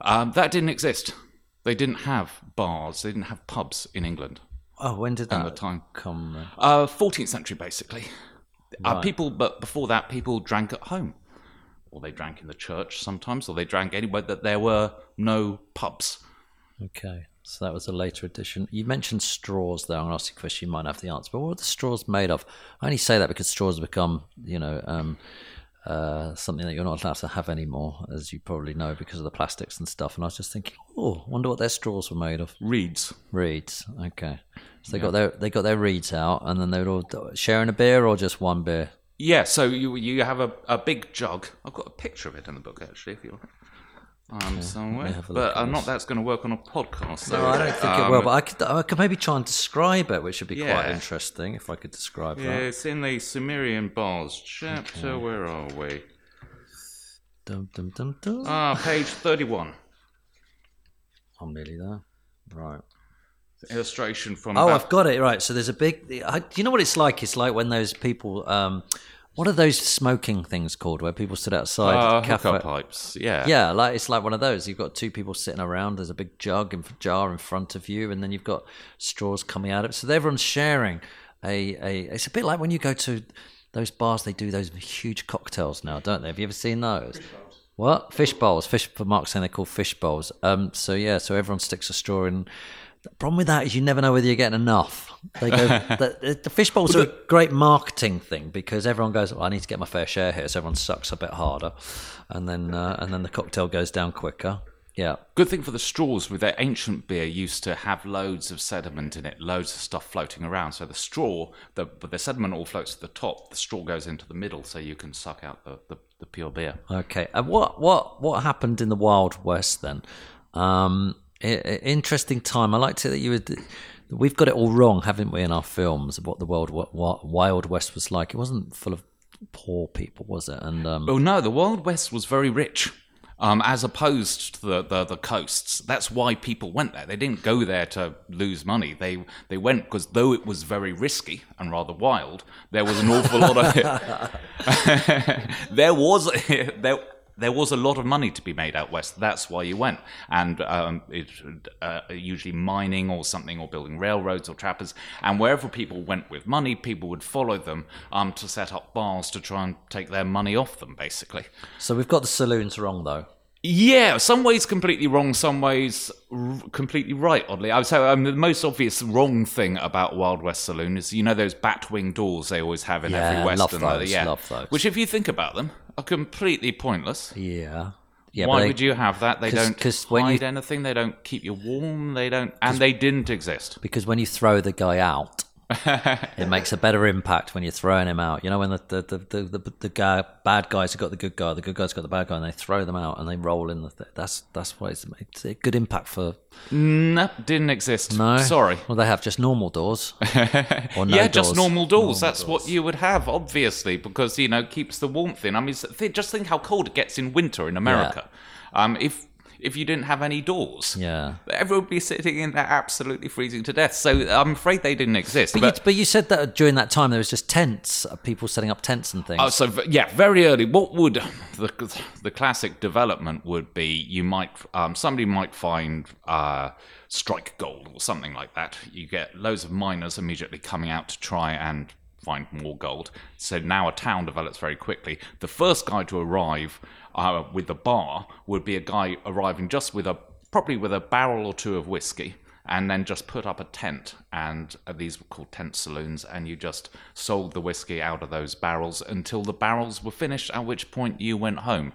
Um, that didn't exist. They didn't have bars. They didn't have pubs in England. oh, when did that the time. come? Uh, 14th century, basically. Uh, people, but before that, people drank at home, or they drank in the church sometimes, or they drank anywhere that there were no pubs. Okay, so that was a later addition. You mentioned straws there. I'm going to ask you a question. You might have the answer, but what are the straws made of? I only say that because straws have become, you know, um, uh, something that you're not allowed to have anymore, as you probably know, because of the plastics and stuff. And I was just thinking, oh, wonder what their straws were made of. Reeds. Reeds. Okay, so they got their they got their reeds out, and then they were all sharing a beer or just one beer. Yeah, so you you have a, a big jug. I've got a picture of it in the book actually, if you um, somewhere. have a But I'm not that's going to work on a podcast. No, so, I don't think it um, will, but I could I could maybe try and describe it, which would be quite interesting if I could describe Yeah, that. it's in the Sumerian bars chapter. Where are we? Dum, dum, dum, dum. Ah, page 31. I'm nearly there. Right. Illustration from. Oh, I've got it right. So there's a big. I, do you know what it's like? It's like when those people. Um, what are those smoking things called? Where people sit outside uh, cafe? hookah pipes. Yeah. Yeah, like it's like one of those. You've got two people sitting around. There's a big jug and jar in front of you, and then you've got straws coming out of it. So everyone's sharing a, a. It's a bit like when you go to those bars. They do those huge cocktails now, don't they? Have you ever seen those? What fish bowls? Fish for Mark's saying they're called fish bowls. Um. So yeah. So everyone sticks a straw in. The problem with that is you never know whether you're getting enough. They go. the, the fish bowls are a great marketing thing because everyone goes, well, "I need to get my fair share here," so everyone sucks a bit harder, and then uh, and then the cocktail goes down quicker. Yeah. Good thing for the straws with their ancient beer used to have loads of sediment in it, loads of stuff floating around. So the straw, the the sediment all floats to the top. The straw goes into the middle, so you can suck out the, the, the pure beer. Okay. And what what what happened in the Wild West then? Um, interesting time. I liked it that you would. We've got it all wrong, haven't we, in our films of what the world wa- Wild West was like? It wasn't full of poor people, was it? And um, Well, no, the Wild West was very rich. Um, as opposed to the, the, the coasts, that's why people went there. They didn't go there to lose money. They they went because though it was very risky and rather wild, there was an awful lot of it. there was there there was a lot of money to be made out west. That's why you went, and um, it uh, usually mining or something, or building railroads or trappers. And wherever people went with money, people would follow them um, to set up bars to try and take their money off them, basically. so we've got the saloons wrong though. Yeah, some ways completely wrong, some ways r- completely right. Oddly, I would say um, the most obvious wrong thing about Wild West Saloon is you know those batwing doors they always have in Yeah, every love western. those, yeah, love those. which if you think about them are completely pointless. Yeah. Yeah. Why would you have that? They 'cause- don't 'cause when you- hide anything. They don't keep you warm. They don't, and they didn't exist. Because when you throw the guy out, it makes a better impact when you're throwing him out. You know, when the the, the, the, the, the guy, bad guys have got the good guy, the good guys got the bad guy, and they throw them out and they roll in the. Th- that's that's why it's, it's a good impact for. No, didn't exist. No, sorry. Well, they have just normal doors. or no yeah, just doors. normal doors. That's what you would have, obviously, because you know keeps the warmth in. I mean, just think how cold it gets in winter in America. Um, if if you didn't have any doors. Yeah. Everyone would be sitting in there absolutely freezing to death. So I'm afraid they didn't exist. But, you, but you said that during that time there was just tents, uh, people setting up tents and things. Oh, so yeah, very early. What would the the classic development would be? You might um, somebody might find uh, strike gold or something like that. You get loads of miners immediately coming out to try and find more gold. So now a town develops very quickly. The first guy to arrive uh, with the bar would be a guy arriving just with a probably with a barrel or two of whiskey and then just put up a tent and uh, these were called tent saloons and you just sold the whiskey out of those barrels until the barrels were finished at which point you went home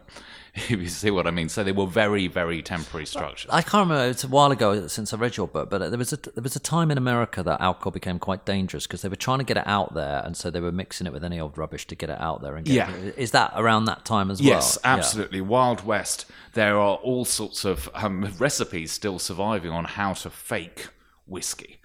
if you see what i mean so they were very very temporary structures I can't remember. It's a while ago since I read your book, but there was a there was a time in America that alcohol became quite dangerous because they were trying to get it out there, and so they were mixing it with any old rubbish to get it out there. And get Yeah. it. is that around that time as Yes, well? Yes, absolutely. Wild West. There are all sorts of um, recipes still surviving on how to fake whiskey.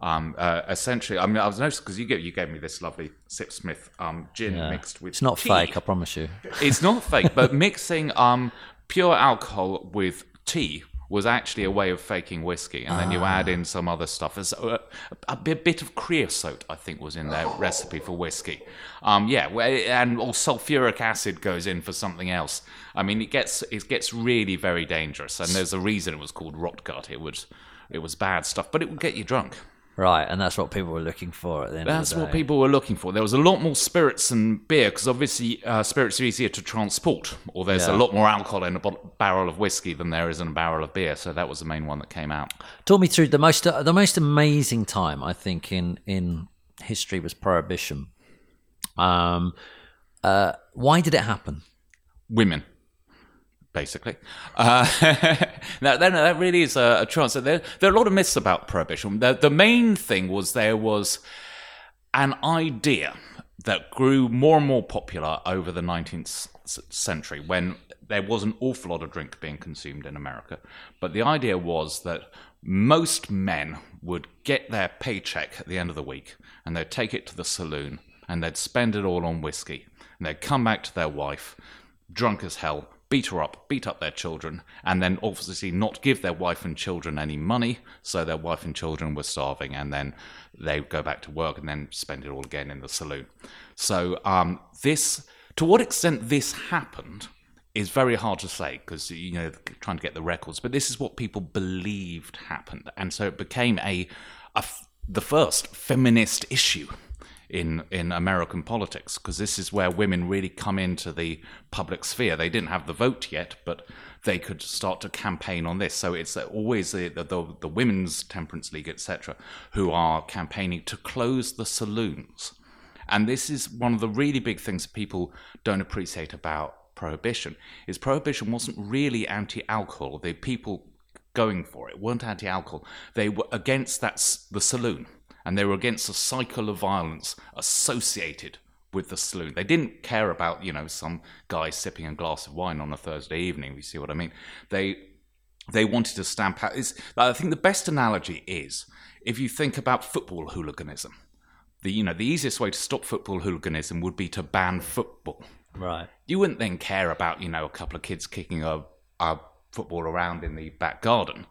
Um, uh, essentially, I mean, I was noticed because you gave you gave me this lovely Sipsmith um, gin Yeah. mixed with. It's not tea. fake, I promise you. It's not fake, but mixing um, pure alcohol with tea was actually a way of faking whiskey, and then you add in some other stuff. There's a, a bit, bit of creosote, I think, was in their recipe for whiskey. Um, yeah, and or sulfuric acid goes in for something else. I mean, it gets it gets really very dangerous, and there's a reason it was called rot gut. It was it was bad stuff, but it would get you drunk. Right, and that's what people were looking for at the end That's of the what people were looking for. There was a lot more spirits and beer because obviously uh, spirits are easier to transport, or there's a lot more alcohol in a barrel of whiskey than there is in a barrel of beer. So that was the main one that came out. Talk me through the most uh, the most amazing time I think in in history was prohibition. Um, uh, why did it happen? Women, basically. Uh, now, then that really is a, a chance. There, there are a lot of myths about prohibition. The, the main thing was there was an idea that grew more and more popular over the 19th century when there was an awful lot of drink being consumed in America. But the idea was that most men would get their paycheck at the end of the week and they'd take it to the saloon and they'd spend it all on whiskey. And they'd come back to their wife, drunk as hell, beat her up, beat up their children, and then obviously not give their wife and children any money, so their wife and children were starving, and then they go back to work and then spend it all again in the saloon. So um, this, to what extent this happened, is very hard to say because you know trying to get the records. But this is what people believed happened, and so it became a, a the first feminist issue in in American politics because this is where women really come into the public sphere. They didn't have the vote yet, but they could start to campaign on this. So it's always the the, the, women's temperance league, etc., who are campaigning to close the saloons. And this is one of the really big things people don't appreciate about prohibition is prohibition wasn't really anti-alcohol. The people going for it weren't anti-alcohol. They were against that the saloon, and they were against the cycle of violence associated with the saloon. They didn't care about you know some guy sipping a glass of wine on a Thursday evening. You see what I mean? They they wanted to stamp out. Is I think the best analogy is if you think about football hooliganism. The you know the easiest way to stop football hooliganism would be to ban football Right. you wouldn't then care about you know a couple of kids kicking a, a football around in the back garden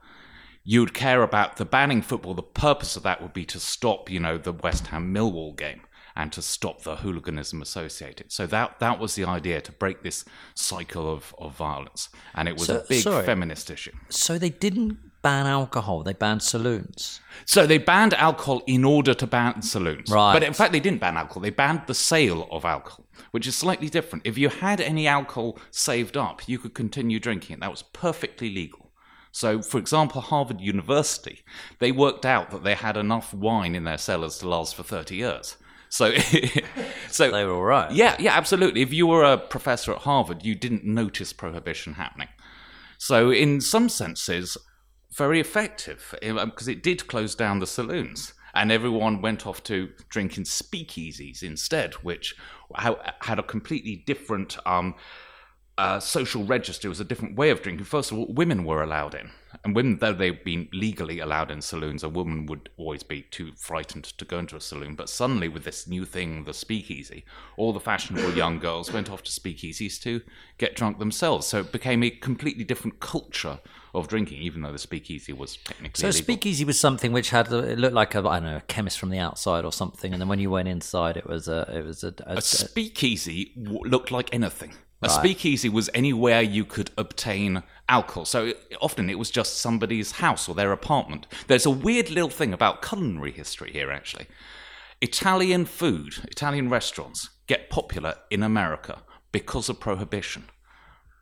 you would care about the banning football the purpose of that would be to stop you know the west ham millwall game and to stop the hooliganism associated so that that was the idea to break this cycle of, of violence and it was So- a big sorry. feminist issue So they didn't ban alcohol; they banned saloons. So they banned alcohol in order to ban saloons. Right. But in fact, they didn't ban alcohol. They banned the sale of alcohol, which is slightly different. If you had any alcohol saved up, you could continue drinking it. That was perfectly legal. So, for example, Harvard University, they worked out that they had enough wine in their cellars to last for 30 years. So, so They were all right. yeah, yeah, absolutely. If you were a professor at Harvard, you didn't notice prohibition happening. So, in some senses, very effective because it did close down the saloons and everyone went off to drinking speakeasies instead, which had a completely different um, uh, social register was a different way of drinking. First of all, women were allowed in. And women, though they've been legally allowed in saloons, a woman would always be too frightened to go into a saloon. But suddenly, with this new thing, the speakeasy, all the fashionable young girls went off to speakeasies to get drunk themselves. So it became a completely different culture of drinking, even though the speakeasy was technically So illegal. speakeasy was something which had it looked like a I don't know a chemist from the outside or something, and then when you went inside, it was a it was a, a, A speakeasy looked like anything. A Right. speakeasy was anywhere you could obtain alcohol. So it- often it was just somebody's house or their apartment. There's a weird little thing about culinary history here, actually. Italian food, Italian restaurants get popular in America because of prohibition.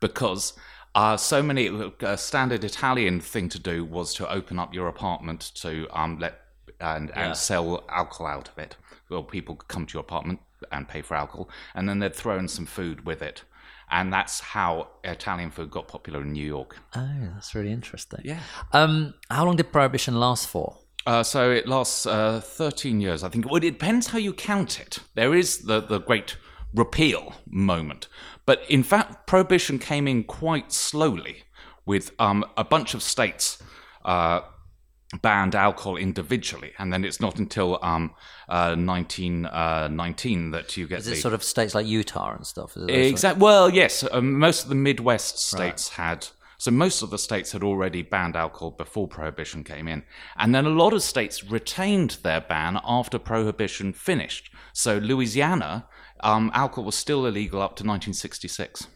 Because uh, so many, a standard Italian thing to do was to open up your apartment to um, let and, Yeah. and sell alcohol out of it. Well, people could come to your apartment and pay for alcohol, and then they'd throw in some food with it. And that's how Italian food got popular in New York. oh, that's really interesting. Yeah. Um, how long did prohibition last for? Uh, so it lasts uh, 13 years, I think. Well, it depends how you count it. There is the, the great repeal moment. But in fact, prohibition came in quite slowly with um, a bunch of states uh, banned alcohol individually. And then it's not until um, uh, 1919 that you get Is the. it sort of states like Utah and stuff? Exactly. Well, yes. Um, most of the Midwest states had. So most of the states had already banned alcohol before prohibition came in, and then a lot of states retained their ban after prohibition finished. So Louisiana, um, alcohol was still illegal up to 1966.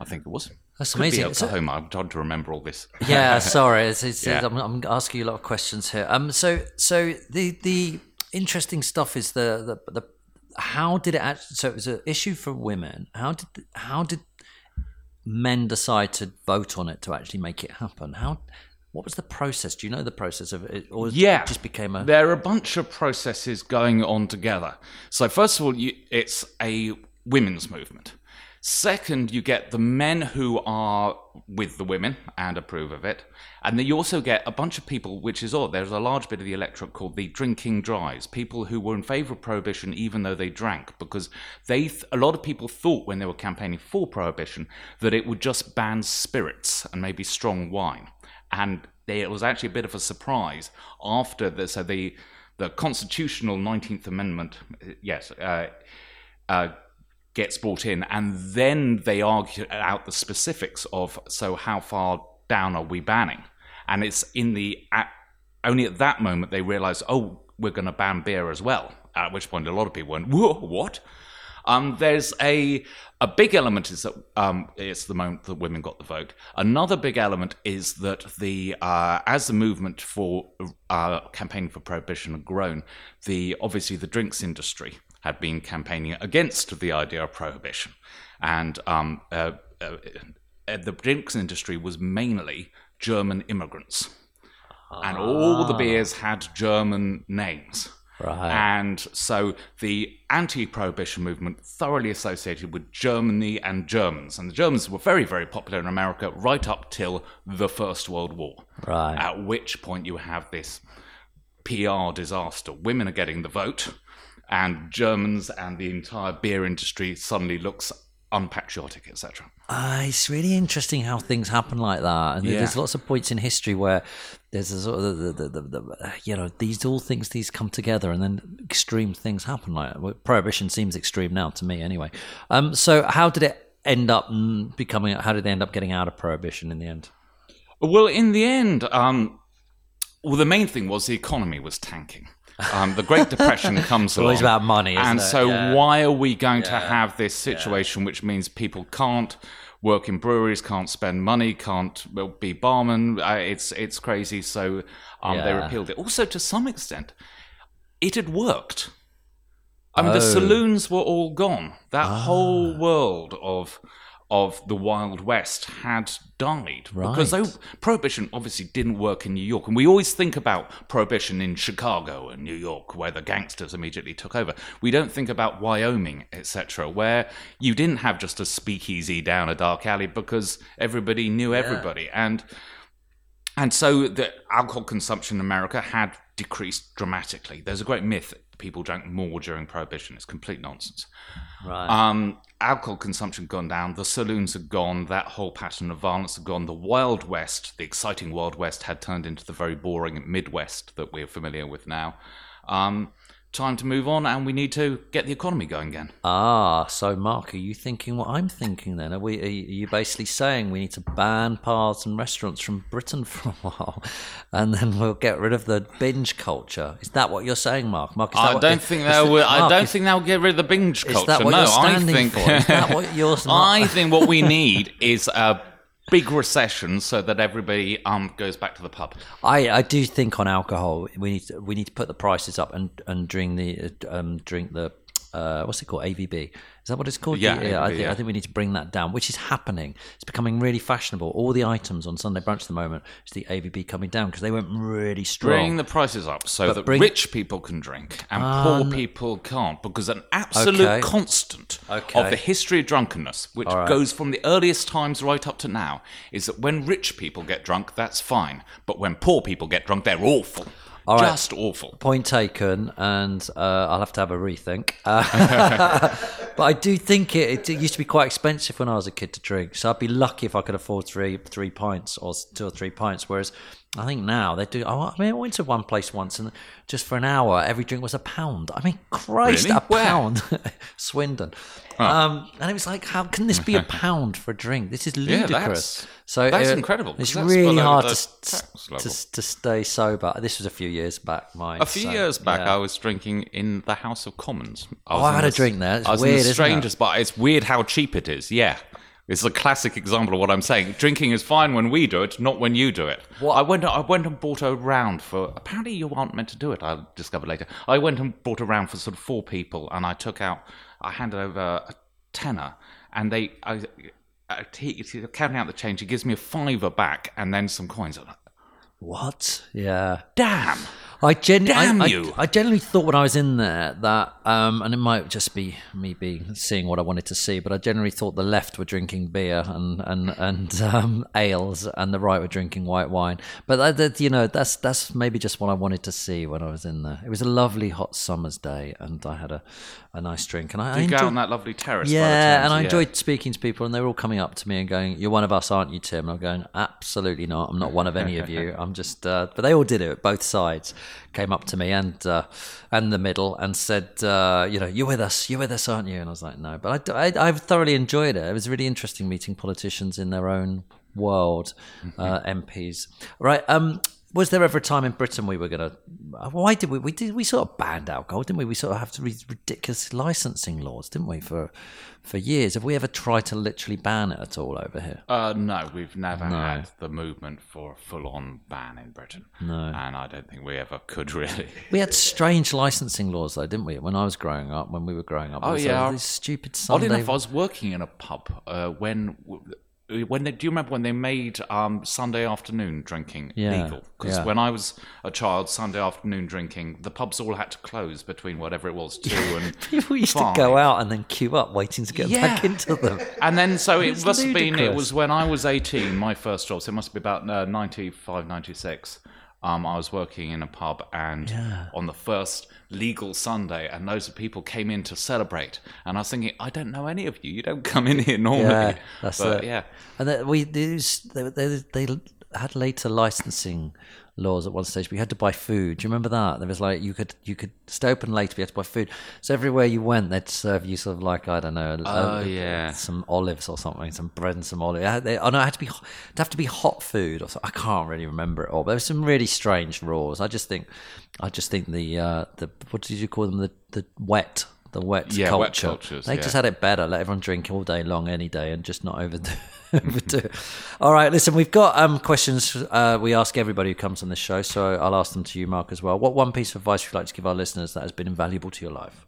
I think it was. That's Could be amazing. So- Oklahoma. I'm trying to remember all this. yeah, sorry. It's, it's, Yeah. I'm, I'm asking you a lot of questions here. Um, so so the the interesting stuff is the the, the how did it actually? So it was an issue for women. How did how did men decide to vote on it to actually make it happen? How what was the process? Do you know the process of it, or Yeah, it just became a There are a bunch of processes going on together. So first of all, you, it's a women's movement. Second, you get the men who are with the women and approve of it, and then you also get a bunch of people, which is odd. There's a large bit of the electorate called the drinking dries, people who were in favour of prohibition even though they drank, because they th- a lot of people thought when they were campaigning for prohibition that it would just ban spirits and maybe strong wine and they, it was actually a bit of a surprise after the so the the constitutional 19th amendment yes uh, uh, gets brought in and then they argue out the specifics of so how far down are we banning and it's in the at, only at that moment they realize oh we're going to ban beer as well at which point a lot of people went whoa what um, there's a a big element is that um, it's the moment that women got the vote. Another big element is that the uh, as the movement for uh, campaigning for prohibition had grown, the obviously the drinks industry had been campaigning against the idea of prohibition, and um, uh, uh, uh, the drinks industry was mainly German immigrants, and all the beers had German names. Right. And so the anti prohibition movement thoroughly associated with Germany and Germans. And the Germans were very, very popular in America right up till the First World War. Right. At which point you have this PR disaster. Women are getting the vote, and Germans and the entire beer industry suddenly looks unpatriotic, etc. Uh, it's really interesting how things happen like that, and Yeah. there's lots of points in history where there's a sort of the, the, the, the, you know these all things these come together, and then extreme things happen. Like well, prohibition seems extreme now to me, anyway. Um, so how did it end up becoming? How did they end up getting out of prohibition in the end? Well, in the end, um, well, the main thing was the economy was tanking. Um, the Great Depression comes along. always about money, isn't and it? so Yeah. why are we going to have this situation which means people can't work in breweries, can't spend money, can't be barmen? Uh, it's it's crazy. So um, they repealed it. Also, to some extent, it had worked. I mean, the Oh. saloons were all gone. That whole world of of the Wild West had died because Right. though prohibition obviously didn't work in New York, and we always think about prohibition in Chicago and New York, where the gangsters immediately took over. We don't think about Wyoming, etc., where you didn't have just a speakeasy down a dark alley because everybody knew everybody, and and so the alcohol consumption in America had decreased dramatically. There's a great myth people drank more during Prohibition. It's complete nonsense. Right. Um, alcohol consumption gone down. The saloons had gone. That whole pattern of violence had gone. The Wild West, the exciting Wild West, had turned into the very boring Midwest that we're familiar with now. Um, time to move on, and we need to get the economy going again. Ah, so Mark, are you thinking what I'm thinking then? Are we? Are you basically saying we need to ban bars and restaurants from Britain for a while, and then we'll get rid of the binge culture? Is that what you're saying, Mark? Mark, is I what- don't is- think is will. I don't is- think that will get rid of the binge Is culture. that what no, you're standing I think. for? Is that what you're- I think what we need is a big recession so that everybody um goes back to the pub. I, I do think on alcohol we need to, we need to put the prices up and and drink the um drink the uh, what's it called AVB is that what it's called Yeah, I AVB, think yeah. I think we need to bring that down which is happening it's becoming really fashionable all the items on Sunday brunch at the moment is the AVB coming down because they went really strong Bring the prices up so that bring- rich people can drink and poor people can't. Because an absolute Okay. constant Okay. of the history of drunkenness, which right. goes from the earliest times right up to now, is that when rich people get drunk, that's fine. But when poor people get drunk, they're awful. Right. Just awful. Point taken, and uh, I'll have to have a rethink. Uh, but I do think it, it used to be quite expensive when I was a kid to drink, so I'd be lucky if I could afford three three pints or two or three pints. Whereas I think now they do. Oh, I mean, I went to one place once, and just for an hour, every drink was a pound. I mean, Christ, Really? a Where? pound, Swindon. Um, and it was like, how can this be a pound for a drink? This is ludicrous. Yeah, that's- so that's uh, incredible, It's that's really hard to, s- tax level. to to stay sober. This was a few years back. Mine. A few so, years back, yeah. I was drinking in the House of Commons. I Oh, I had a drink there. It's I was weird, in the it? strangest bar. It's weird how cheap it is. Yeah. It's a classic example of what I'm saying. Drinking is fine when we do it, not when you do it. What? I went. I went and bought a round for. Apparently, you aren't meant to do it. I discovered later. I went and bought a round for sort of four people, and I took out. I handed over a tenner, and they. I, I, he, he- counting out the change, he gives me a fiver back, and then some coins. I'm like, What? Yeah. Damn. I, gen- Damn I, I- you. I, generally thought when I was in there that, um, and it might just be me being seeing what I wanted to see, but I generally thought the left were drinking beer and and and um, ales, and the right were drinking white wine. But that, that, you know, that's that's maybe just what I wanted to see when I was in there. It was a lovely hot summer's day, and I had a, a nice drink, and I, I You go enjoyed on that lovely terrace. Yeah, and I yeah. enjoyed speaking to people, and they were all coming up to me and going, "You're one of us, aren't you, Tim?" And I'm going, "Absolutely not. I'm not one of any of you. I'm just." Uh, but they all did it. Both sides came up to me and uh, and the middle and said, uh, "You know, you're with us. You're with us, aren't you?" And I was like, "No," but I, I, I thoroughly enjoyed it. It was really interesting meeting politicians in their own world, uh, MPs. Right. Um, was there ever a time in Britain we were going to? Why did we? We did. We sort of banned alcohol, didn't we? We sort of have to these ridiculous licensing laws, didn't we? For for years, have we ever tried to literally ban it at all over here? Uh, no, we've never had the movement for a full-on ban in Britain. No. and I don't think we ever could really. We had strange licensing laws, though, didn't we? When I was growing up, when we were growing up, Oh, yeah. these stupid Odd Sunday. enough, I was working in a pub uh, when. When they, do you remember when they made um, Sunday afternoon drinking Yeah, legal? Because yeah. when I was a child, Sunday afternoon drinking, the pubs all had to close between whatever it was two and People used five. to go out and then queue up, waiting to get Yeah. back into them. And then, so it must have been, it was when I was 18, my first job, so it must be about uh, 95, 96. Um, I was working in a pub, and on the first legal Sunday, and loads of people came in to celebrate. And I was thinking, I don't know any of you. You don't come in here normally. Yeah, that's but it. yeah. And then we these they, they they had later licensing laws at one stage. We had to buy food. Do you remember that? There was like you could you could stay open later, but you had to buy food. So everywhere you went, they'd serve you sort of like I don't know, Oh, uh, yeah. some olives or something, some bread and some olives. It had- They, oh no, it had to be it'd have to be hot food or something. I can't really remember it all. But there was some really strange rules. I just think I just think the uh, the what did you call them the the wet. The wet Yeah, culture. wet cultures, They yeah. just had it better. Let everyone drink all day long, any day, and just not overdo, overdo it. All right, listen, we've got um, questions uh, we ask everybody who comes on this show, so I'll ask them to you, Mark, as well. What one piece of advice would you like to give our listeners that has been invaluable to your life?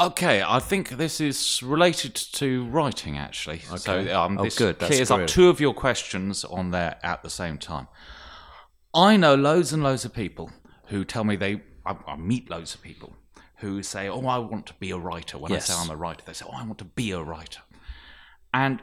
Okay, I think this is related to writing, actually. So um, Oh, this good, that's clears up two of your questions on there at the same time. I know loads and loads of people who tell me they. I, I meet loads of people who say, "Oh, I want to be a writer." When Yes. I say I'm a writer, they say, "Oh, I want to be a writer," and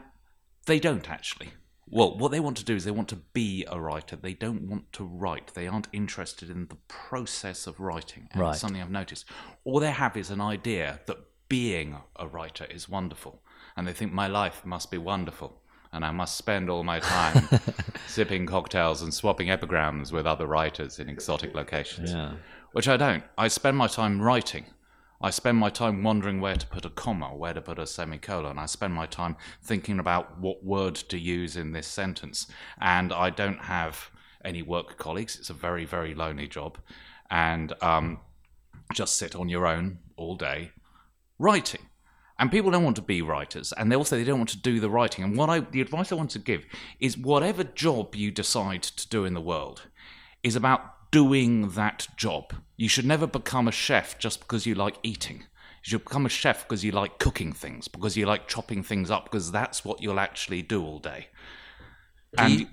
they don't actually. Well, what they want to do is they want to be a writer. They don't want to write. They aren't interested in the process of writing. And Right. It's something I've noticed. All they have is an idea that being a writer is wonderful. And they think my life must be wonderful. And I must spend all my time sipping cocktails and swapping epigrams with other writers in exotic locations. Yeah. Which I don't. I spend my time writing. I spend my time wondering where to put a comma, where to put a semicolon. I spend my time thinking about what word to use in this sentence. And I don't have any work colleagues. It's a very, very lonely job. And um, just sit on your own all day writing. And people don't want to be writers, and they also they don't want to do the writing. And what I the advice I want to give is whatever job you decide to do in the world is about doing that job. You should never become a chef just because you like eating. You should become a chef because you like cooking things, because you like chopping things up, because that's what you'll actually do all day. And you-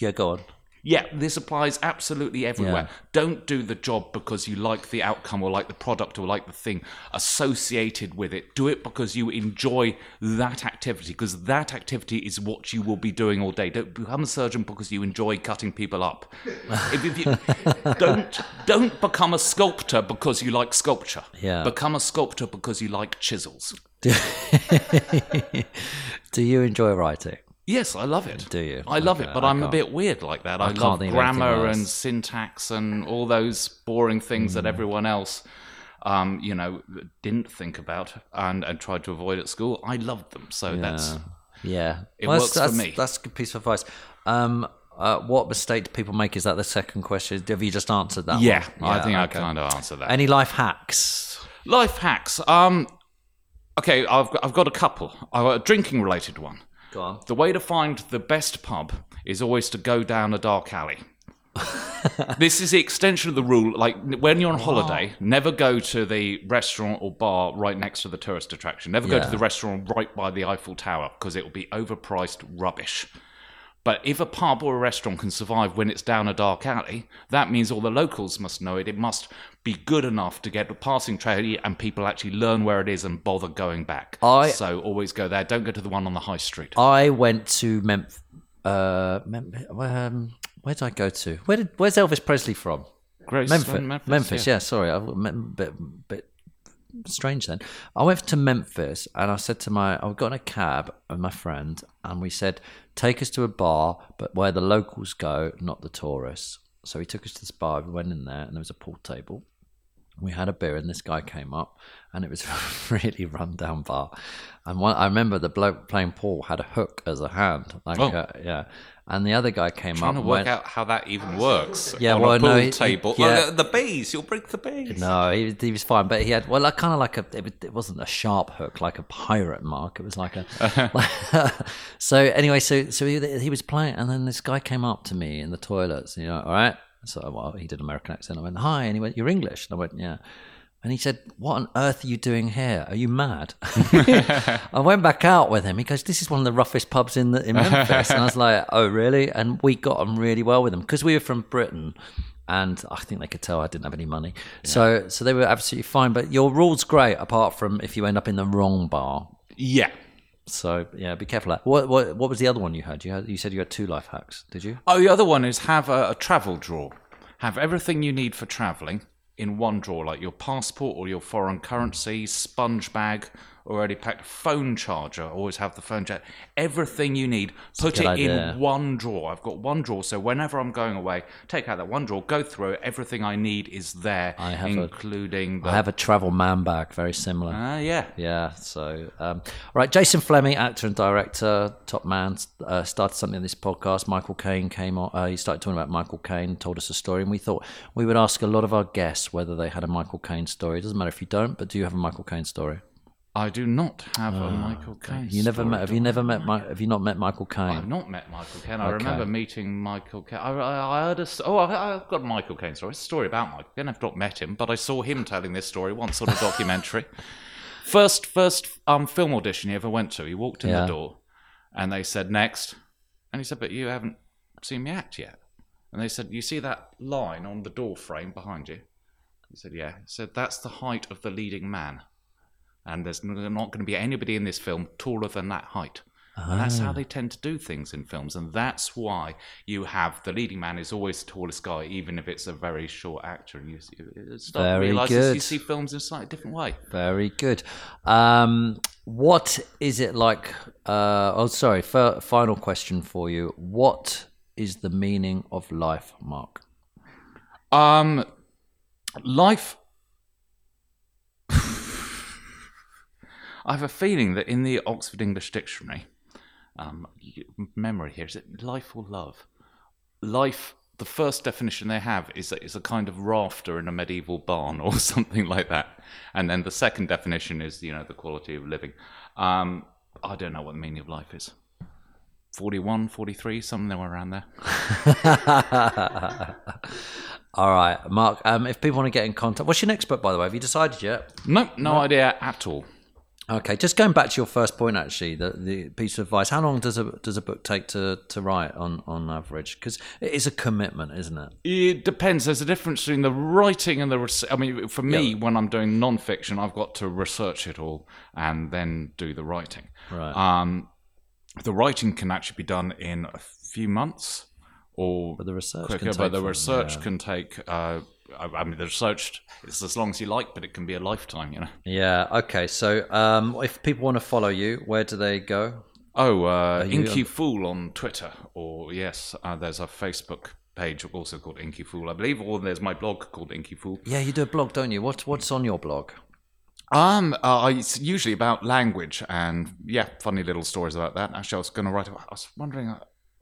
Yeah, go on. Yeah, this applies absolutely everywhere. Yeah. Don't do the job because you like the outcome or like the product or like the thing associated with it. Do it because you enjoy that activity, because that activity is what you will be doing all day. Don't become a surgeon because you enjoy cutting people up. if, if you, don't don't become a sculptor because you like sculpture. Yeah. Become a sculptor because you like chisels. Do you enjoy writing? Yes, I love it. Do you? I love Okay, it, but I I'm a bit weird like that. I, can't love grammar and syntax and all those boring things Hmm. that everyone else, um, you know, didn't think about and, and tried to avoid at school. I loved them, so that's Yeah, It that's, works for me. That's a good piece of advice. Um, uh, what mistake do people make? Is that the second question? Have you just answered that? yeah. one? I think okay. I kind of answered that. Any life hacks? Life hacks. Um, okay, I've got, I've got a couple. I've got a drinking related one. Go on. The way to find the best pub is always to go down a dark alley. this is the extension of the rule. Like when you're on holiday, never go to the restaurant or bar right next to the tourist attraction. Never go to the restaurant right by the Eiffel Tower because it will be overpriced rubbish. But if a pub or a restaurant can survive when it's down a dark alley, that means all the locals must know it. It must be good enough to get a passing train and people actually learn where it is and bother going back. I- so always go there. Don't go to the one on the high street. I went to Memphis. Uh, Mem- um, where did I go to? Where did? Where's Elvis Presley from? Memphis. Memphis, Memphis, yeah. yeah. sorry, I bit, bit, bit strange then. I went to Memphis and I said to my, I got in a cab with my friend and we said, take us to a bar, but where the locals go, not the tourists. So he took us to this bar. We went in there and there was a pool table. We had a beer and this guy came up and it was a really run down bar. And one, I remember the bloke playing pool had a hook as a hand, like Oh. uh, yeah. And the other guy came up, Trying up to work went, out how that even works. Yeah, well, a pool no, he- table. yeah. Oh, the, the bees, you'll break the bees. No, he, he was fine, but he had well, like, kind of like a. It, it wasn't a sharp hook like a pirate mark. It was like a. so anyway, so so he, he was playing, and then this guy came up to me in the toilets. You know, all right. So well, he did an American accent. I went, "Hi," and he went, "You're English." And I went, "Yeah." And he said, "What on earth are you doing here? Are you mad?" I went back out with him. He goes, "This is one of the roughest pubs in the in Memphis." and I was like, "Oh, really?" And we got on really well with him because we were from Britain, and I think they could tell I didn't have any money. So so they were absolutely fine. But your rule's great, apart from if you end up in the wrong bar. Yeah. So yeah, be careful. What what what was the other one you had? You had you said you had two life hacks. Did you? Oh, the other one is have a, a travel drawer. Have everything you need for traveling in one drawer, like your passport or your foreign currency, sponge bag, already packed, phone charger. Always have the phone charger. Everything you need, put it idea. in one drawer. I've got one drawer, so whenever I'm going away, take out that one drawer, go through it. Everything I need is there, I have a- including the. I have a travel man bag, very similar. Ah, yeah. Yeah. So, um, all right. Jason Flemyng, actor and director, top man, uh, started something in this podcast. Michael Caine came on. Uh, he started talking about Michael Caine, told us a story, and we thought we would ask a lot of our guests whether they had a Michael Caine story. It doesn't matter if you don't, but do you have a Michael Caine story? I do not have a Michael Caine. Ah, You never met? Have you never met? Mi- Have you not met Michael Caine? I've not met Michael Caine. I Okay. remember meeting Michael Caine. I, I, I heard a, oh, I, I've got a Michael Caine story. It's a story about Michael Caine. I've not met him, but I saw him telling this story once on a documentary. first, first um, film audition he ever went to. He walked in Yeah. the door, and they said next, and he said, "But you haven't seen me act yet." And they said, "You see that line on the door frame behind you?" He said, "Yeah." He said, "That's the height of the leading man." And there's not going to be anybody in this film taller than that height. And that's how they tend to do things in films. And that's why you have the leading man is always the tallest guy, even if it's a very short actor. And you, you start Very this, good. you see films in a slightly different way. Very good. Um, what is it like? Uh, oh, sorry. F- final question for you. What is the meaning of life, Mark? Um, life. I have a feeling that in the Oxford English Dictionary, um, memory here is it life or love? Life. The first definition they have is that it's a kind of rafter in a medieval barn or something like that, and then the second definition is you know the quality of living. Um, I don't know what the meaning of life is. 41, 43, somewhere around there. All right, Mark. Um, if people want to get in contact, what's your next book, by the way? Have you decided yet? No, no idea at all. Okay, just going back to your first point, actually, the, the piece of advice. How long does a does a book take to, to write on on average? Because it is a commitment, isn't it? It depends. There's a difference between the writing and the. Res- I mean, for me, when I'm doing non-fiction, I've got to research it all and then do the writing. Right. Um, the writing can actually be done in a few months, or But the research quicker. can take but the research yeah. can take. Uh, I, I mean, the research is as long as you like, but it can be a lifetime. You know. Yeah. Okay. So, um, if people want to follow you, where do they go? Oh, uh, Inky Fool on Twitter, or yes, uh, there's a Facebook page also called Inky Fool, I believe, or there's my blog called Inky Fool. Yeah, you do a blog, don't you? What what's on your blog? Um, uh, it's usually about language and yeah, funny little stories about that. Actually, I was going to write. I was wondering.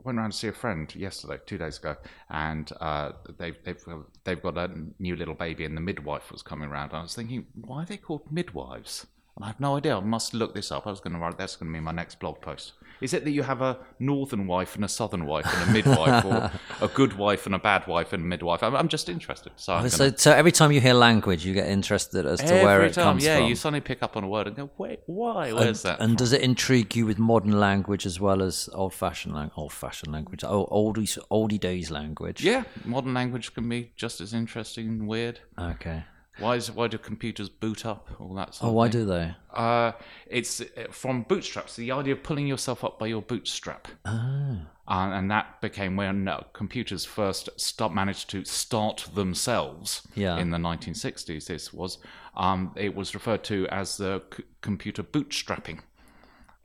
Went around to see a friend yesterday, two days ago, and uh, they've they've they've got a new little baby, and the midwife was coming around. I was thinking, why are they called midwives? And I have no idea. I must look this up. I was going to write. That's going to be my next blog post. Is it that you have a northern wife and a southern wife and a midwife, or a good wife and a bad wife and a midwife? I'm, I'm just interested. So, So, so every time you hear language, you get interested as to where it time, comes yeah, from. Yeah, you suddenly pick up on a word and go, wait, why? Where's that? and does it intrigue you with modern language as well as old-fashioned, lang- old-fashioned language, oh, oldie, oldie days language? Yeah, modern language can be just as interesting and weird. Okay. Why is why do computers boot up? All that sort Oh, why do they? Uh, it's uh, from bootstraps. The idea of pulling yourself up by your bootstrap, Ah. uh, and that became when uh, computers first start, managed to start themselves. Yeah. In the 1960s, this was um, it was referred to as the c- computer bootstrapping,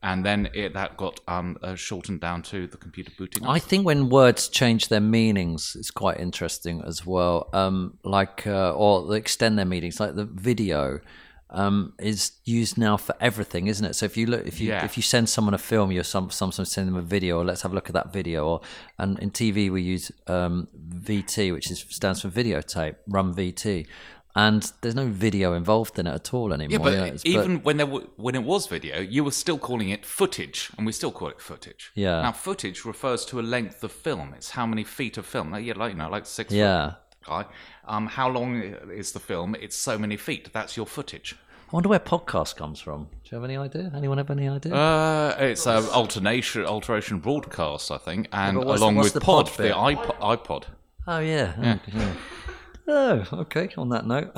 and then it, that got um, uh, shortened down to the computer booting up. I think when words change their meanings, it's quite interesting as well. Um, like, uh, or they extend their meanings. Like the video um, is used now for everything, isn't it? So if you look, if you Yeah. if you send someone a film, you're some sometimes send them a video, or let's have a look at that video. Or and in TV we use um, VT, which is stands for videotape, run VT. And there's no video involved in it at all anymore. Yeah, but it's- even when there w- when it was video, you were still calling it footage, and we still call it footage. Yeah. Now, footage refers to a length of film. It's how many feet of film. Like, yeah, like you know, like six. Yeah. Guy. Um, how long is the film? It's so many feet. That's your footage. I wonder where podcast comes from. Do you have any idea? Anyone have any idea? Uh, it's uh, alternation alteration broadcast, I think, and but what's- along with the pod, pod the iPod. iPod. Oh yeah. Oh, yeah. Oh, okay. On that note,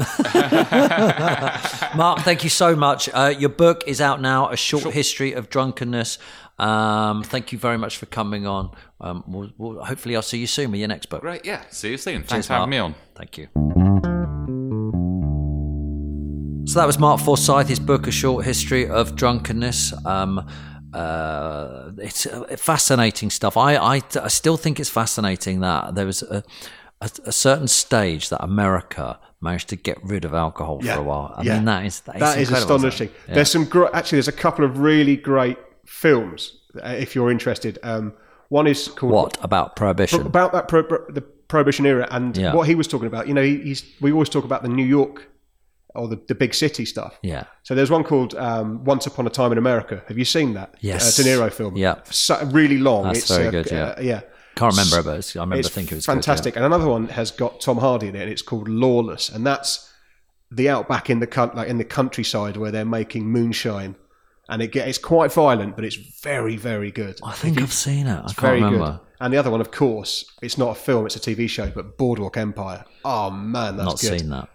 Mark, thank you so much. Uh, your book is out now, A Short History of Drunkenness. Um, thank you very much for coming on. Um, we'll, we'll, hopefully, I'll see you soon with your next book. Great, yeah. See you soon. Thanks Cheers, for having Mark. me on. Thank you. So that was Mark Forsyth, his book, A Short History of Drunkenness. Um, uh, it's uh, fascinating stuff. I, I, I still think it's fascinating that there was a, a, a certain stage that America managed to get rid of alcohol for a while. I mean, that is that is, that is it? astonishing. There's some gr- actually. There's a couple of really great films uh, if you're interested. Um, one is called What about prohibition? about that pro- pro- the prohibition era and Yeah. what he was talking about. You know, he, he's we always talk about the New York or the, the big city stuff. Yeah. So there's one called um, Once Upon a Time in America. Have you seen that? Yes. uh, De Niro film. Yeah. so, really long. That's it's very uh, good, yeah. uh, yeah. Can't remember, but I remember It's thinking it was good, yeah. fantastic. And another one has got Tom Hardy in it, and it's called Lawless, and that's the outback in the like in the countryside where they're making moonshine, and it get, it's quite violent, but it's very very good. I think I've seen it. I can't very remember. good. And the other one, of course, it's not a film; it's a TV show, but Boardwalk Empire. Oh man, that's good. Not good. seen that.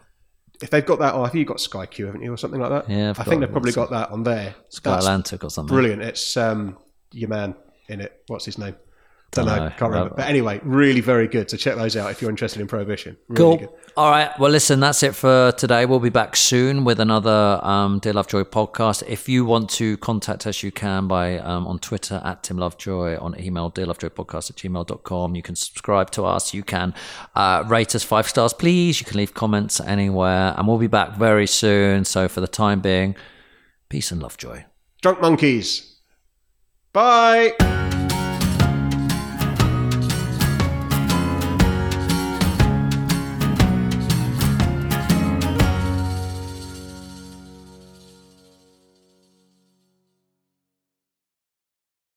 If they've got that, on, I think you've got Sky Q, haven't you, or something like that? Yeah, I've I think they've probably got that on there. Sky That's Atlantic or something. brilliant. It's um, your man in it. What's his name? Don't know, Dunno. can't remember. But anyway, really very good. So check those out if you're interested in prohibition. Really Cool. good. All right. Well, listen, that's it for today. We'll be back soon with another um, Dear Lovejoy podcast. If you want to contact us, you can by um, on Twitter at Tim Lovejoy, on email dearlovejoypodcast at gmail.com. You can subscribe to us. You can uh, rate us five stars, please. You can leave comments anywhere. And we'll be back very soon. So for the time being, peace and lovejoy. Drunk monkeys. Bye.